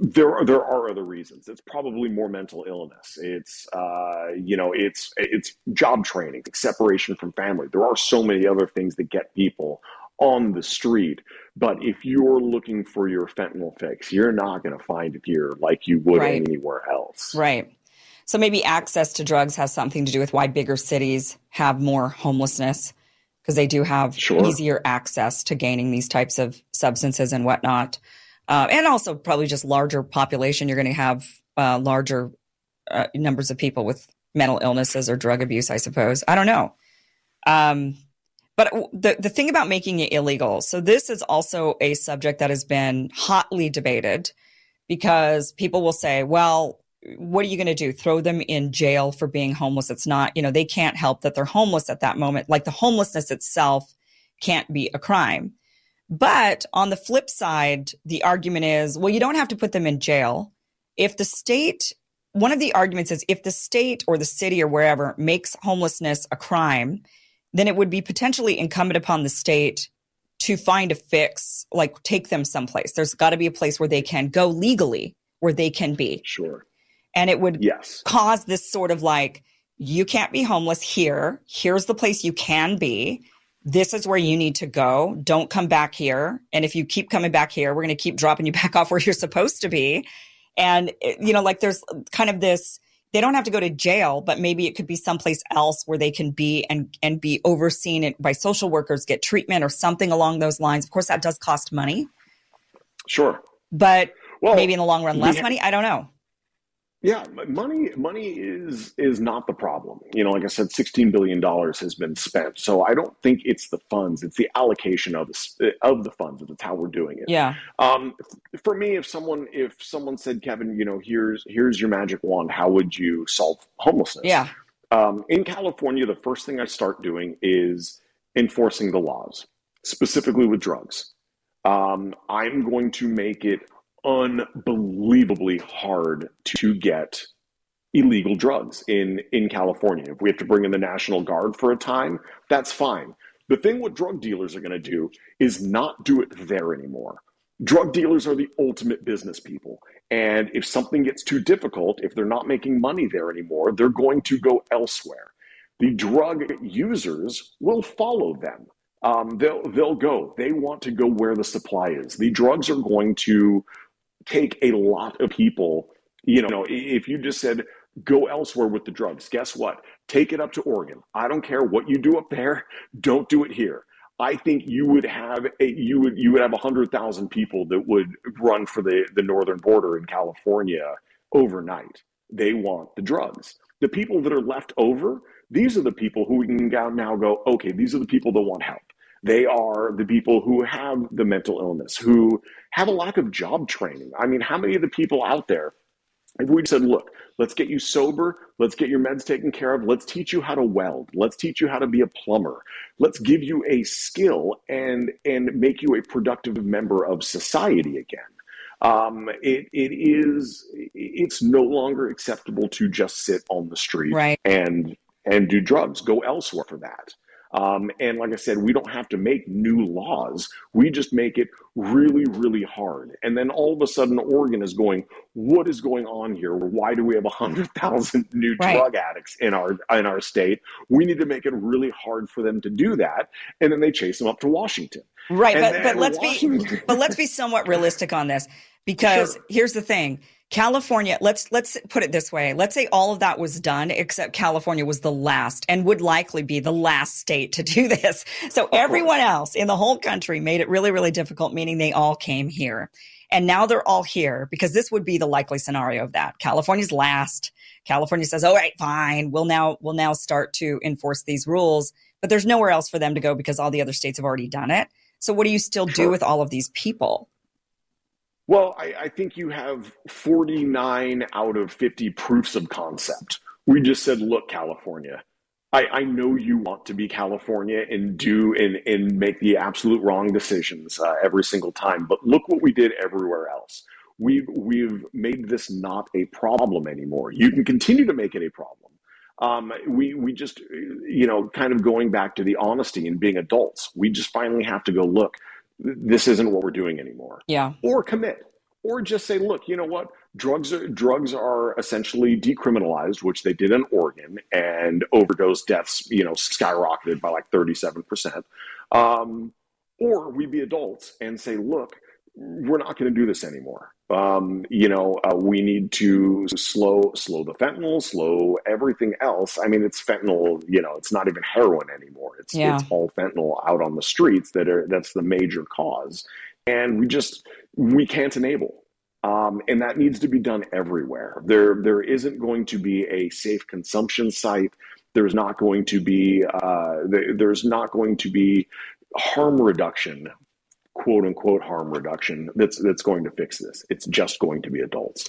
there are, there are other reasons. It's probably more mental illness. It's uh, you know it's it's job training, separation from family. There are so many other things that get people on the street. But if you're looking for your fentanyl fix, you're not going to find it here like you would right. anywhere else. Right. So maybe access to drugs has something to do with why bigger cities have more homelessness because they do have sure. easier access to gaining these types of substances and whatnot uh, and also probably just larger population. You're going to have uh, larger uh, numbers of people with mental illnesses or drug abuse. I suppose I don't know. Um, but the the thing about making it illegal, so this is also a subject that has been hotly debated because people will say, well. What are you going to do? Throw them in jail for being homeless? It's not, you know, they can't help that they're homeless at that moment. Like the homelessness itself can't be a crime. But on the flip side, the argument is well, you don't have to put them in jail. If the state, one of the arguments is if the state or the city or wherever makes homelessness a crime, then it would be potentially incumbent upon the state to find a fix, like take them someplace. There's got to be a place where they can go legally, where they can be. Sure. And it would yes. cause this sort of like, you can't be homeless here. Here's the place you can be this is where you need to go. Don't come back here. And if you keep coming back here, we're going to keep dropping you *laughs* back off where you're supposed to be. And, eh, you know, like there's kind of this, they don't have to go to jail, but maybe it could be someplace else where they can be and, and be overseen by social workers, get treatment or something along those lines. Of course, that does cost money. Sure. But well, maybe in the long run, less money. I don't know. Yeah, money money is is not the problem. You know, like I said, sixteen billion dollars has been spent. So I don't think it's the funds; it's the allocation of the of the funds. That's how we're doing it. Yeah. Um, for me, if someone if someone said, Kevin, you know, here's here's your magic wand, how would you solve homelessness? Yeah. Um, in California, the first thing I start doing is enforcing the laws, specifically with drugs. Um, I'm going to make it unbelievably hard to get illegal drugs in in California. If we have to bring in the National Guard for a time, that's fine. The thing what drug dealers are going to do is not do it there anymore. Drug dealers are the ultimate business people. And if something gets too difficult, if they're not making money there anymore, they're going to go elsewhere. The drug users will follow them. Um, they'll they'll go. They want to go where the supply is. The drugs are going to take a lot of people. You know, if you just said, go elsewhere with the drugs, guess what? Take it up to Oregon. I don't care what you do up there. *laughs* Don't do it here. I think you would have a, you would you would have hundred thousand people that would run for the the northern border in California overnight. They want the drugs. The people that are left over, these are the people who we can now go. Okay, these are the people that want help. They are the people who have the mental illness, who have a lack of job training. I mean, how many of the people out there, if we said, look, let's get you sober, let's get your meds taken care of, let's teach you how to weld, let's teach you how to be a plumber, let's give you a skill and and make you a productive member of society again. Um, it, it is it's no longer acceptable to just sit on the street right. and and do drugs. Go elsewhere for that. Um, and like I said, we don't have to make new laws. We just make it really, really hard. And then all of a sudden, Oregon is going, "What is going on here? Why do we have hundred thousand new Right. drug addicts in our in our state? We need to make it really hard for them to do that." And then they chase them up to Washington. Right, And but but let's be but let's be somewhat realistic on this *laughs* because here's the thing. California, let's let's put it this way. Let's say all of that was done except California was the last and would likely be the last state to do *laughs* this. So everyone else in the whole country made it really really difficult meaning they all came here. And now they're all here because this would be the likely scenario of that. California's last. California says, "All right, fine. We'll now we'll now start to enforce these rules." But there's nowhere else for them to go because all the other states have already done it. So what do you still do with all of these people? Well, I, I think you have 49 out of 50 proofs of concept. We just said, look, California, I, I know you want to be California and do and, and make the absolute wrong decisions uh, every single time, but look what we did everywhere else. We've, we've made this not a problem anymore. You can continue to make it a problem. Um, we, we just, you know, kind of going back to the honesty and being adults, we just finally have to go, look, this isn't what we're doing anymore. Yeah. or commit. Or just say look you know what? Drugs are drugs are essentially decriminalized which they did in oregon and overdose deaths you know skyrocketed by like 37% um, or we be adults and say look we're not going to do this anymore um, you know uh, we need to slow slow the fentanyl slow everything else. I mean it's fentanyl you know it's not even heroin anymore. It's Yeah. it's all fentanyl out on the streets that are that's the major cause. And we just we can't enable. Um, and that needs to be done everywhere. There there isn't going to be a safe consumption site. There's not going to be uh, there, there's not going to be harm reduction quote unquote harm reduction that's that's going to fix this it's just going to be adults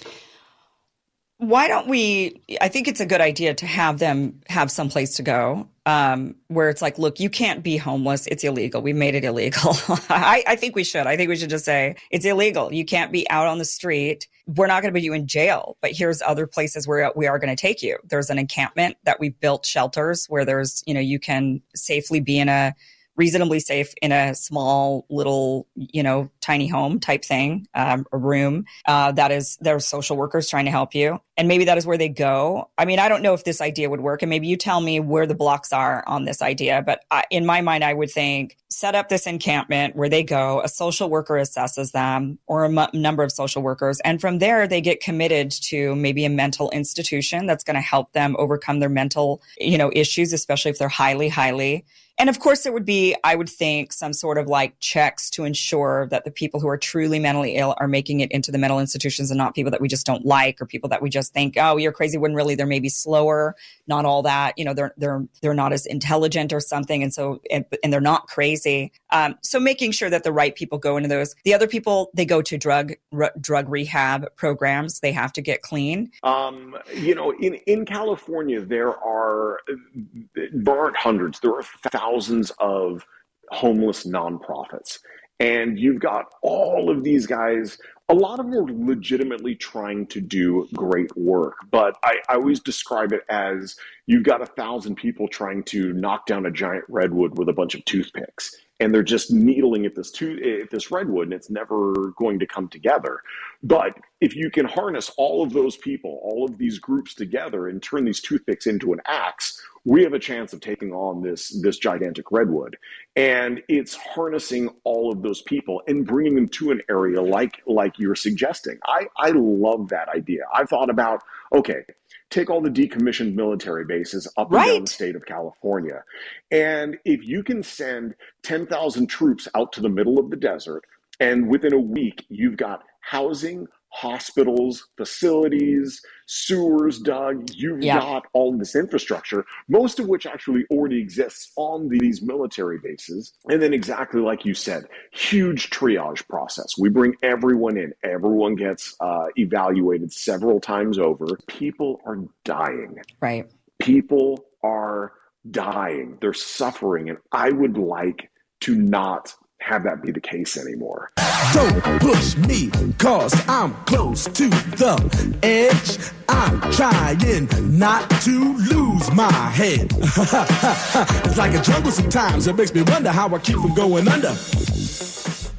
Why don't we? I think it's a good idea to have them have some place to go um, where it's like, look, you can't be homeless. It's illegal. We made it illegal. *laughs* I, I think we should. I think we should just say it's illegal. You can't be out on the street. We're not going to put you in jail, but here's other places where we are going to take you. There's an encampment that we built shelters where there's, you know, you can safely be in a reasonably safe in a small little you know tiny home type thing um, a room uh, that is are social workers trying to help you. And maybe that is where they go. I mean i don't know if this idea would work and maybe you tell me where the blocks are on this idea but I, in my mind i would think set up this encampment where they go a social worker assesses them or a number of social workers and from there they get committed to maybe a mental institution that's going to help them overcome their mental you know issues especially if they're highly highly and of course, there would be, I would think, some sort of like checks to ensure that the people who are truly mentally ill are making it into the mental institutions and not people that we just don't like or people that we just think, oh, you're crazy. When really they're maybe slower, not all that. You know, they're they're they're not as intelligent or something, and so and, and they're not crazy. Um, so making sure that the right people go into those. The other people they go to drug r- drug rehab programs. They have to get clean. Um, you know, in, in California, there are there aren't hundreds, there are thousands of homeless nonprofits, and you've got all of these guys. A lot of them are legitimately trying to do great work, but I, I always describe it as you've got a thousand people trying to knock down a giant redwood with a bunch of toothpicks and they're just needling at this at this redwood and it's never going to come together. But if you can harness all of those people all of these groups together and turn these toothpicks into an axe we have a chance of taking on this this gigantic redwood. And it's harnessing all of those people and bringing them to an area like like you're suggesting. I i love that idea. I've thought about okay take all the decommissioned military bases up and down the state of California. And if you can send 10,000 troops out to the middle of the desert, and within a week, you've got housing, hospitals, facilities, sewers dug. You've Yeah. got all this infrastructure, most of which actually already exists on these military bases. And then, exactly like you said, huge triage process. We bring everyone in, everyone gets uh, evaluated several times over. People are dying. Right. People are dying. They're suffering. And I would like to not have that be the case anymore. Don't push me, cause I'm close to the edge. I'm trying not to lose my head. *laughs* it's like a jungle sometimes. It makes me wonder how I keep from going under.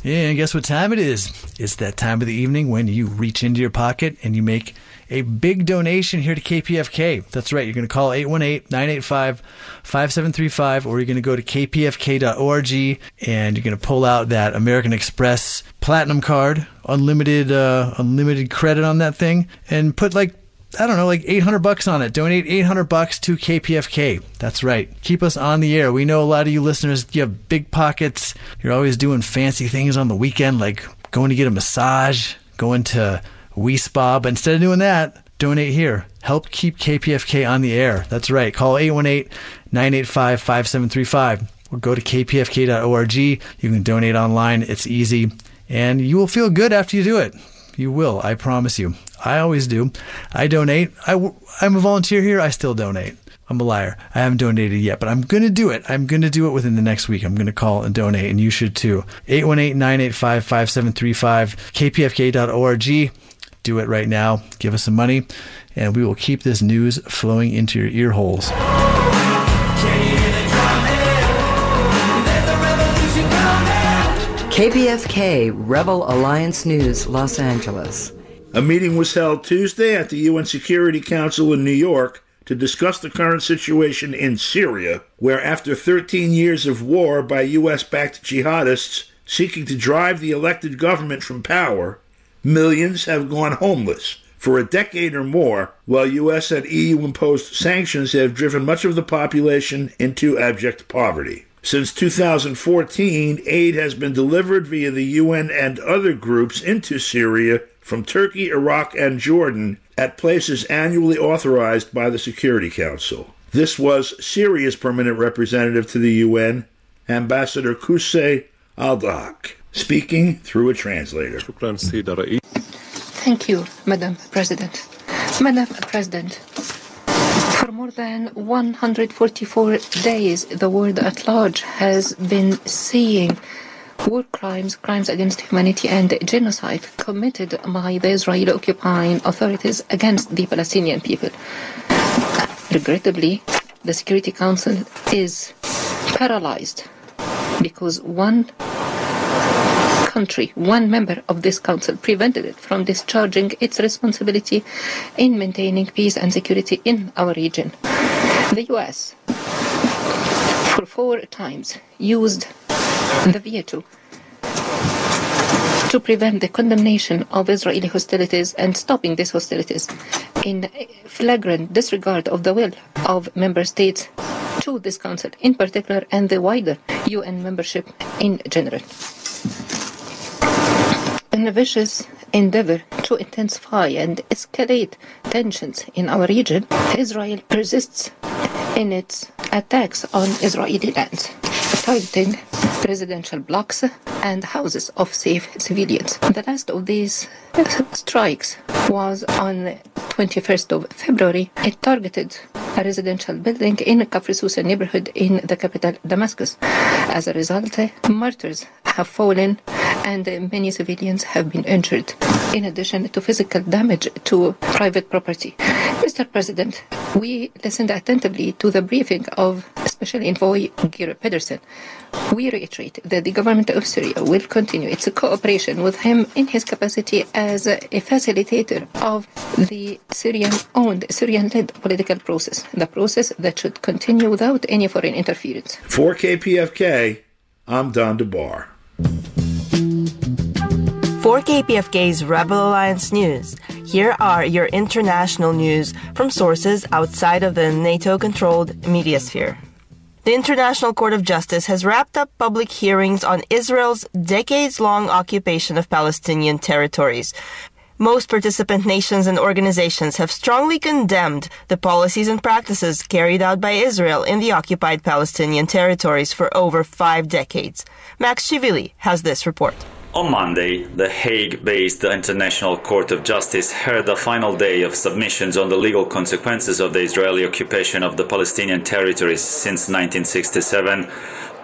Yeah, and guess what time it is? It's that time of the evening when you reach into your pocket and you make a big donation here to KPFK. That's right. You're going to call 818-985-5735 or you're going to go to kpfk.org and you're going to pull out that American Express Platinum card, unlimited uh, unlimited credit on that thing and put like I don't know, like 800 bucks on it. Donate 800 bucks to KPFK. That's right. Keep us on the air. We know a lot of you listeners, you have big pockets. You're always doing fancy things on the weekend, like going to get a massage, going to Wi Spa. But instead of doing that, donate here. Help keep KPFK on the air. That's right. Call 818 985 5735 or go to kpfk.org. You can donate online. It's easy. And you will feel good after you do it. You will, I promise you. I always do. I donate. I, am a volunteer here. I still donate. I'm a liar. I haven't donated yet, but I'm going to do it. I'm going to do it within the next week. I'm going to call and donate, and you should too. 818 985 5735, kpfk.org. Do it right now. Give us some money, and we will keep this news flowing into your ear holes. KPFK Rebel Alliance News, Los Angeles. A meeting was held Tuesday at the UN Security Council in New York to discuss the current situation in Syria, where after 13 years of war by U.S. backed jihadists seeking to drive the elected government from power, millions have gone homeless. For a decade or more, while U.S. and EU imposed sanctions have driven much of the population into abject poverty. Since 2014, aid has been delivered via the UN and other groups into Syria from Turkey, Iraq, and Jordan at places annually authorized by the Security Council. This was Syria's permanent representative to the UN, Ambassador Kusei Aldahak, speaking through a translator. Thank you, Madam President. Madam President, for more than 144 days, the world at large has been seeing war crimes, crimes against humanity, and genocide committed by the Israeli occupying authorities against the Palestinian people. Regrettably, the Security Council is paralyzed because one country, one member of this council, prevented it from discharging its responsibility in maintaining peace and security in our region. The US, for four times, used the veto to prevent the condemnation of Israeli hostilities and stopping these hostilities in flagrant disregard of the will of member states to this council in particular and the wider UN membership in general. In a vicious endeavor to intensify and escalate tensions in our region, Israel persists in its attacks on Israeli lands, targeting residential blocks and houses of safe civilians. The last of these strikes was on 21st of February. It targeted a residential building in Kafr Sousa neighborhood in the capital Damascus. As a result, martyrs have fallen and many civilians have been injured, in addition to physical damage to private property. Mr. President, we listened attentively to the briefing of Special Envoy Geir Pedersen. We reiterate that the government of Syria will continue its cooperation with him in his capacity as a facilitator of the Syrian-owned, Syrian-led political process, the process that should continue without any foreign interference. For KPFK, I'm Don DeBar. For KPFK's Rebel Alliance News, here are your international news from sources outside of the NATO controlled media sphere. The International Court of Justice has wrapped up public hearings on Israel's decades long occupation of Palestinian territories. Most participant nations and organizations have strongly condemned the policies and practices carried out by Israel in the occupied Palestinian territories for over five decades. Max Chivili has this report. On Monday, the Hague based International Court of Justice heard the final day of submissions on the legal consequences of the Israeli occupation of the Palestinian territories since 1967.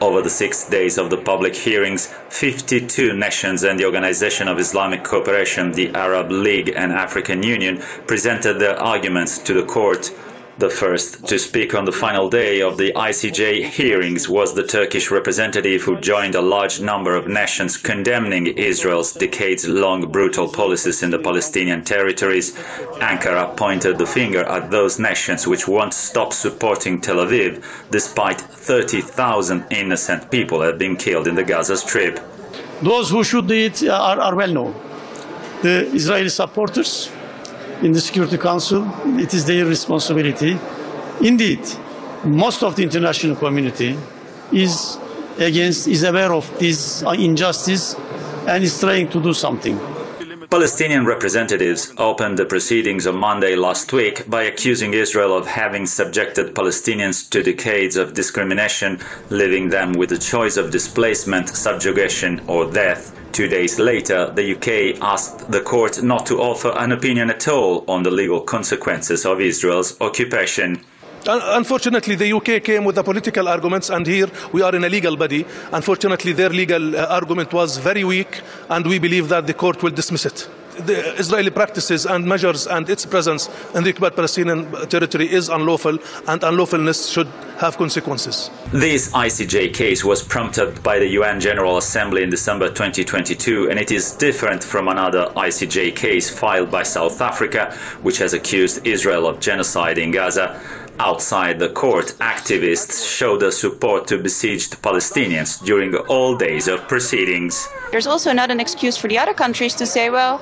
Over the six days of the public hearings, 52 nations and the Organization of Islamic Cooperation, the Arab League, and African Union presented their arguments to the court. The first to speak on the final day of the ICJ hearings was the Turkish representative who joined a large number of nations condemning Israel's decades long brutal policies in the Palestinian territories. Ankara pointed the finger at those nations which won't stop supporting Tel Aviv despite 30,000 innocent people have been killed in the Gaza Strip. Those who should do it are, are well known. The Israeli supporters, in the Security Council. It is their responsibility. Indeed, most of the international community is against, is aware of this injustice and is trying to do something. Palestinian representatives opened the proceedings on Monday last week by accusing Israel of having subjected Palestinians to decades of discrimination, leaving them with the choice of displacement, subjugation, or death. Two days later, the UK asked the court not to offer an opinion at all on the legal consequences of Israel's occupation. Unfortunately, the UK came with the political arguments, and here we are in a legal body. Unfortunately, their legal uh, argument was very weak, and we believe that the court will dismiss it. The Israeli practices and measures and its presence in the occupied Palestinian territory is unlawful, and unlawfulness should have consequences. This ICJ case was prompted by the UN General Assembly in December 2022, and it is different from another ICJ case filed by South Africa, which has accused Israel of genocide in Gaza. Outside the court, activists showed their support to besieged Palestinians during all days of proceedings. There's also not an excuse for the other countries to say, well,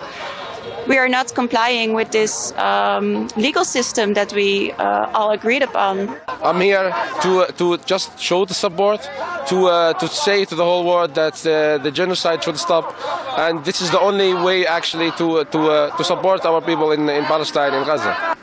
we are not complying with this um, legal system that we uh, all agreed upon. I'm here to uh, to just show the support, to uh, to say to the whole world that uh, the genocide should stop, and this is the only way actually to to uh, to support our people in in Palestine in Gaza.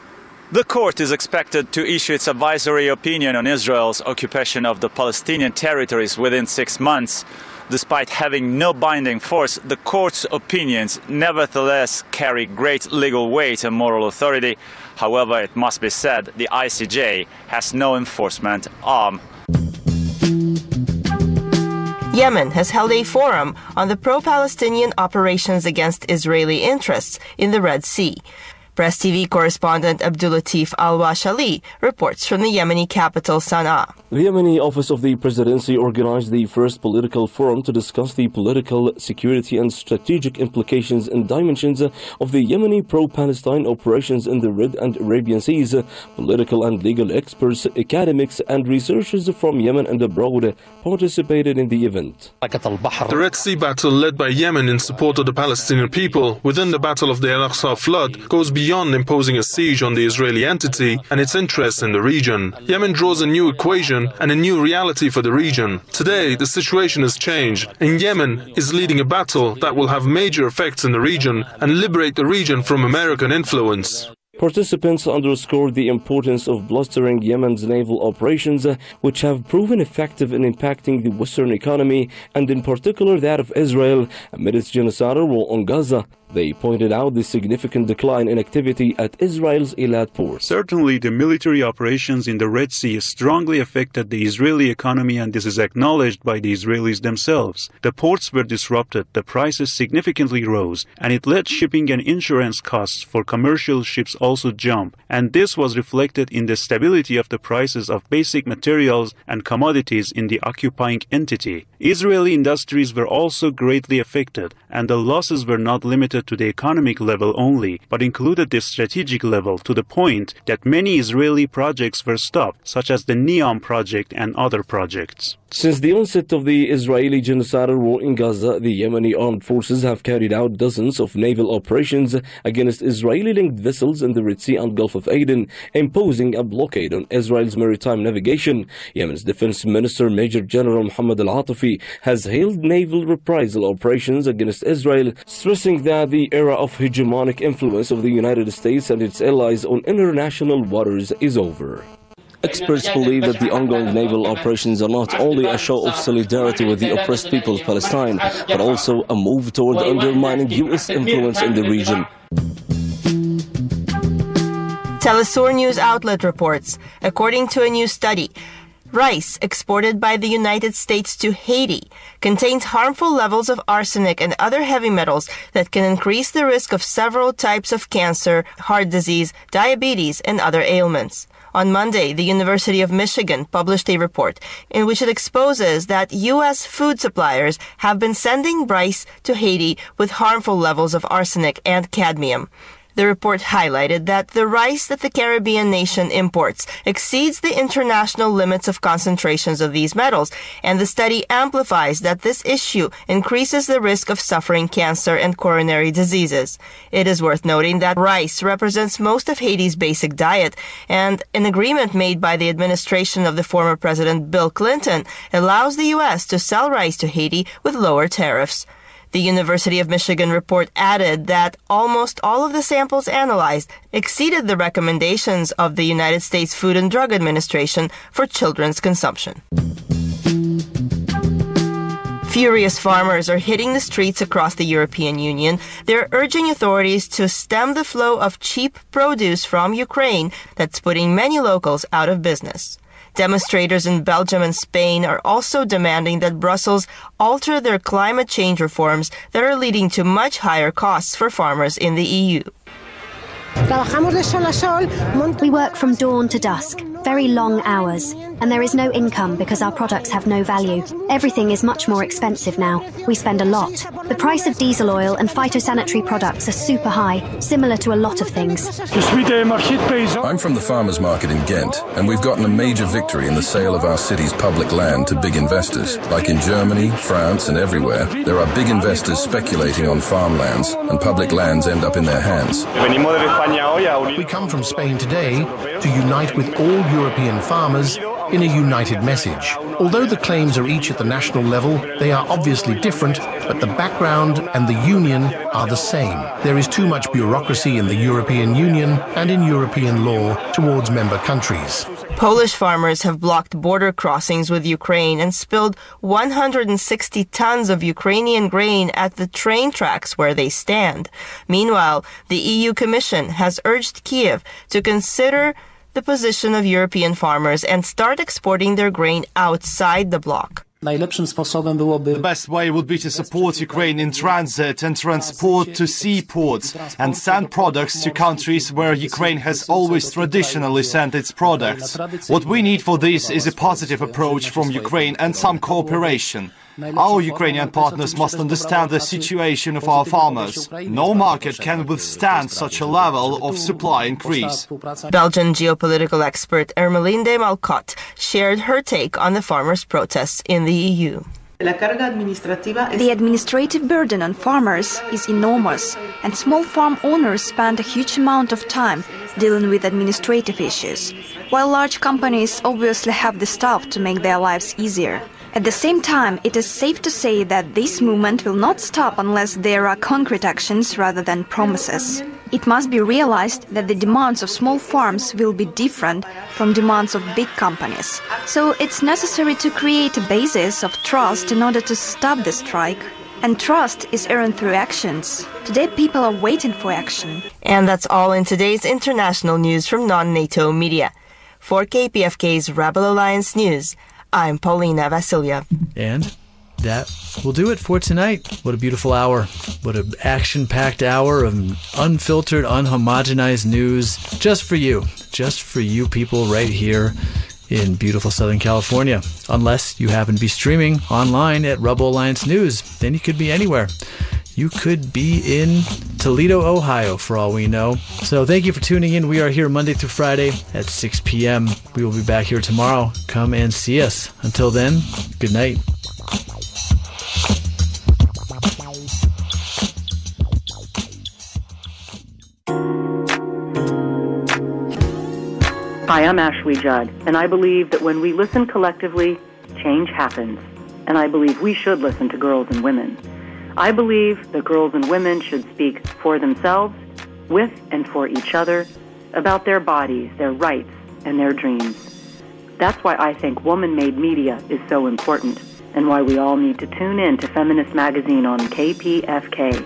The court is expected to issue its advisory opinion on Israel's occupation of the Palestinian territories within six months. Despite having no binding force, the court's opinions nevertheless carry great legal weight and moral authority. However, it must be said the ICJ has no enforcement arm. Yemen has held a forum on the pro Palestinian operations against Israeli interests in the Red Sea. Press TV correspondent Abdulatif Al Washali reports from the Yemeni capital Sana'a. The Yemeni office of the presidency organized the first political forum to discuss the political, security, and strategic implications and dimensions of the Yemeni pro Palestine operations in the Red and Arabian Seas. Political and legal experts, academics, and researchers from Yemen and abroad participated in the event. The Red Sea battle, led by Yemen in support of the Palestinian people within the Battle of the Al Aqsa flood, goes beyond beyond imposing a siege on the Israeli entity and its interests in the region. Yemen draws a new equation and a new reality for the region. Today, the situation has changed, and Yemen is leading a battle that will have major effects in the region and liberate the region from American influence. Participants underscored the importance of blustering Yemen's naval operations, which have proven effective in impacting the Western economy and, in particular, that of Israel amid its genocidal war on Gaza. They pointed out the significant decline in activity at Israel's Eilat port. Certainly, the military operations in the Red Sea strongly affected the Israeli economy, and this is acknowledged by the Israelis themselves. The ports were disrupted, the prices significantly rose, and it led shipping and insurance costs for commercial ships also jump. And this was reflected in the stability of the prices of basic materials and commodities in the occupying entity. Israeli industries were also greatly affected, and the losses were not limited to the economic level only, but included the strategic level to the point that many Israeli projects were stopped, such as the NEOM project and other projects. Since the onset of the Israeli genocidal war in Gaza, the Yemeni armed forces have carried out dozens of naval operations against Israeli linked vessels in the Red Sea and Gulf of Aden, imposing a blockade on Israel's maritime navigation. Yemen's Defense Minister Major General Mohammed Al Atifi has hailed naval reprisal operations against Israel, stressing that the era of hegemonic influence of the United States and its allies on international waters is over. Experts believe that the ongoing naval operations are not only a show of solidarity with the oppressed people of Palestine, but also a move toward undermining U.S. influence in the region. Telesur news outlet reports, according to a new study, rice exported by the United States to Haiti contains harmful levels of arsenic and other heavy metals that can increase the risk of several types of cancer, heart disease, diabetes, and other ailments. On Monday, the University of Michigan published a report in which it exposes that U.S. food suppliers have been sending rice to Haiti with harmful levels of arsenic and cadmium. The report highlighted that the rice that the Caribbean nation imports exceeds the international limits of concentrations of these metals, and the study amplifies that this issue increases the risk of suffering cancer and coronary diseases. It is worth noting that rice represents most of Haiti's basic diet, and an agreement made by the administration of the former President Bill Clinton allows the U.S. to sell rice to Haiti with lower tariffs. The University of Michigan report added that almost all of the samples analyzed exceeded the recommendations of the United States Food and Drug Administration for children's consumption. Furious farmers are hitting the streets across the European Union. They're urging authorities to stem the flow of cheap produce from Ukraine that's putting many locals out of business. Demonstrators in Belgium and Spain are also demanding that Brussels alter their climate change reforms that are leading to much higher costs for farmers in the EU. We work from dawn to dusk, very long hours, and there is no income because our products have no value. Everything is much more expensive now. We spend a lot. The price of diesel oil and phytosanitary products are super high, similar to a lot of things. I'm from the farmers market in Ghent, and we've gotten a major victory in the sale of our city's public land to big investors. Like in Germany, France, and everywhere, there are big investors speculating on farmlands, and public lands end up in their hands. We come from Spain today to unite with all European farmers in a united message. Although the claims are each at the national level, they are obviously different, but the background and the union are the same. There is too much bureaucracy in the European Union and in European law towards member countries. Polish farmers have blocked border crossings with Ukraine and spilled 160 tons of Ukrainian grain at the train tracks where they stand. Meanwhile, the EU Commission has urged Kiev to consider the position of European farmers and start exporting their grain outside the bloc. The best way would be to support Ukraine in transit and transport to seaports and send products to countries where Ukraine has always traditionally sent its products. What we need for this is a positive approach from Ukraine and some cooperation. Our Ukrainian partners must understand the situation of our farmers. No market can withstand such a level of supply increase. Belgian geopolitical expert Ermelinde Malcott shared her take on the farmers' protests in the EU. The administrative burden on farmers is enormous, and small farm owners spend a huge amount of time dealing with administrative issues, while large companies obviously have the staff to make their lives easier. At the same time, it is safe to say that this movement will not stop unless there are concrete actions rather than promises. It must be realized that the demands of small farms will be different from demands of big companies. So it's necessary to create a basis of trust in order to stop the strike. And trust is earned through actions. Today, people are waiting for action. And that's all in today's international news from non NATO media. For KPFK's Rebel Alliance News, I'm Paulina Vasilyev. And that will do it for tonight. What a beautiful hour. What an action packed hour of unfiltered, unhomogenized news just for you. Just for you people right here in beautiful Southern California. Unless you happen to be streaming online at Rebel Alliance News, then you could be anywhere. You could be in Toledo, Ohio, for all we know. So thank you for tuning in. We are here Monday through Friday at 6 p.m. We will be back here tomorrow. Come and see us. Until then, good night. Hi, I'm Ashley Judd, and I believe that when we listen collectively, change happens. And I believe we should listen to girls and women. I believe that girls and women should speak for themselves, with and for each other, about their bodies, their rights, and their dreams. That's why I think woman made media is so important, and why we all need to tune in to Feminist Magazine on KPFK.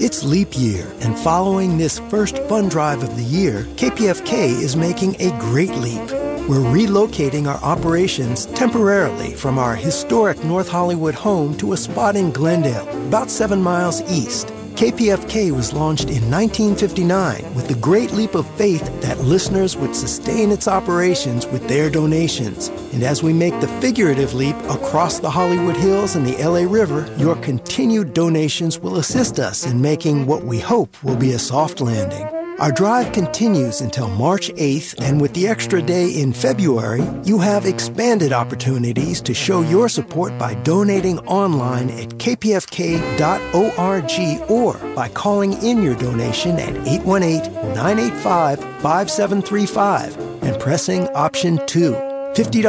It's leap year, and following this first fund drive of the year, KPFK is making a great leap. We're relocating our operations temporarily from our historic North Hollywood home to a spot in Glendale, about seven miles east. KPFK was launched in 1959 with the great leap of faith that listeners would sustain its operations with their donations. And as we make the figurative leap across the Hollywood Hills and the LA River, your continued donations will assist us in making what we hope will be a soft landing. Our drive continues until March 8th, and with the extra day in February, you have expanded opportunities to show your support by donating online at kpfk.org or by calling in your donation at 818 985 5735 and pressing option 2. $50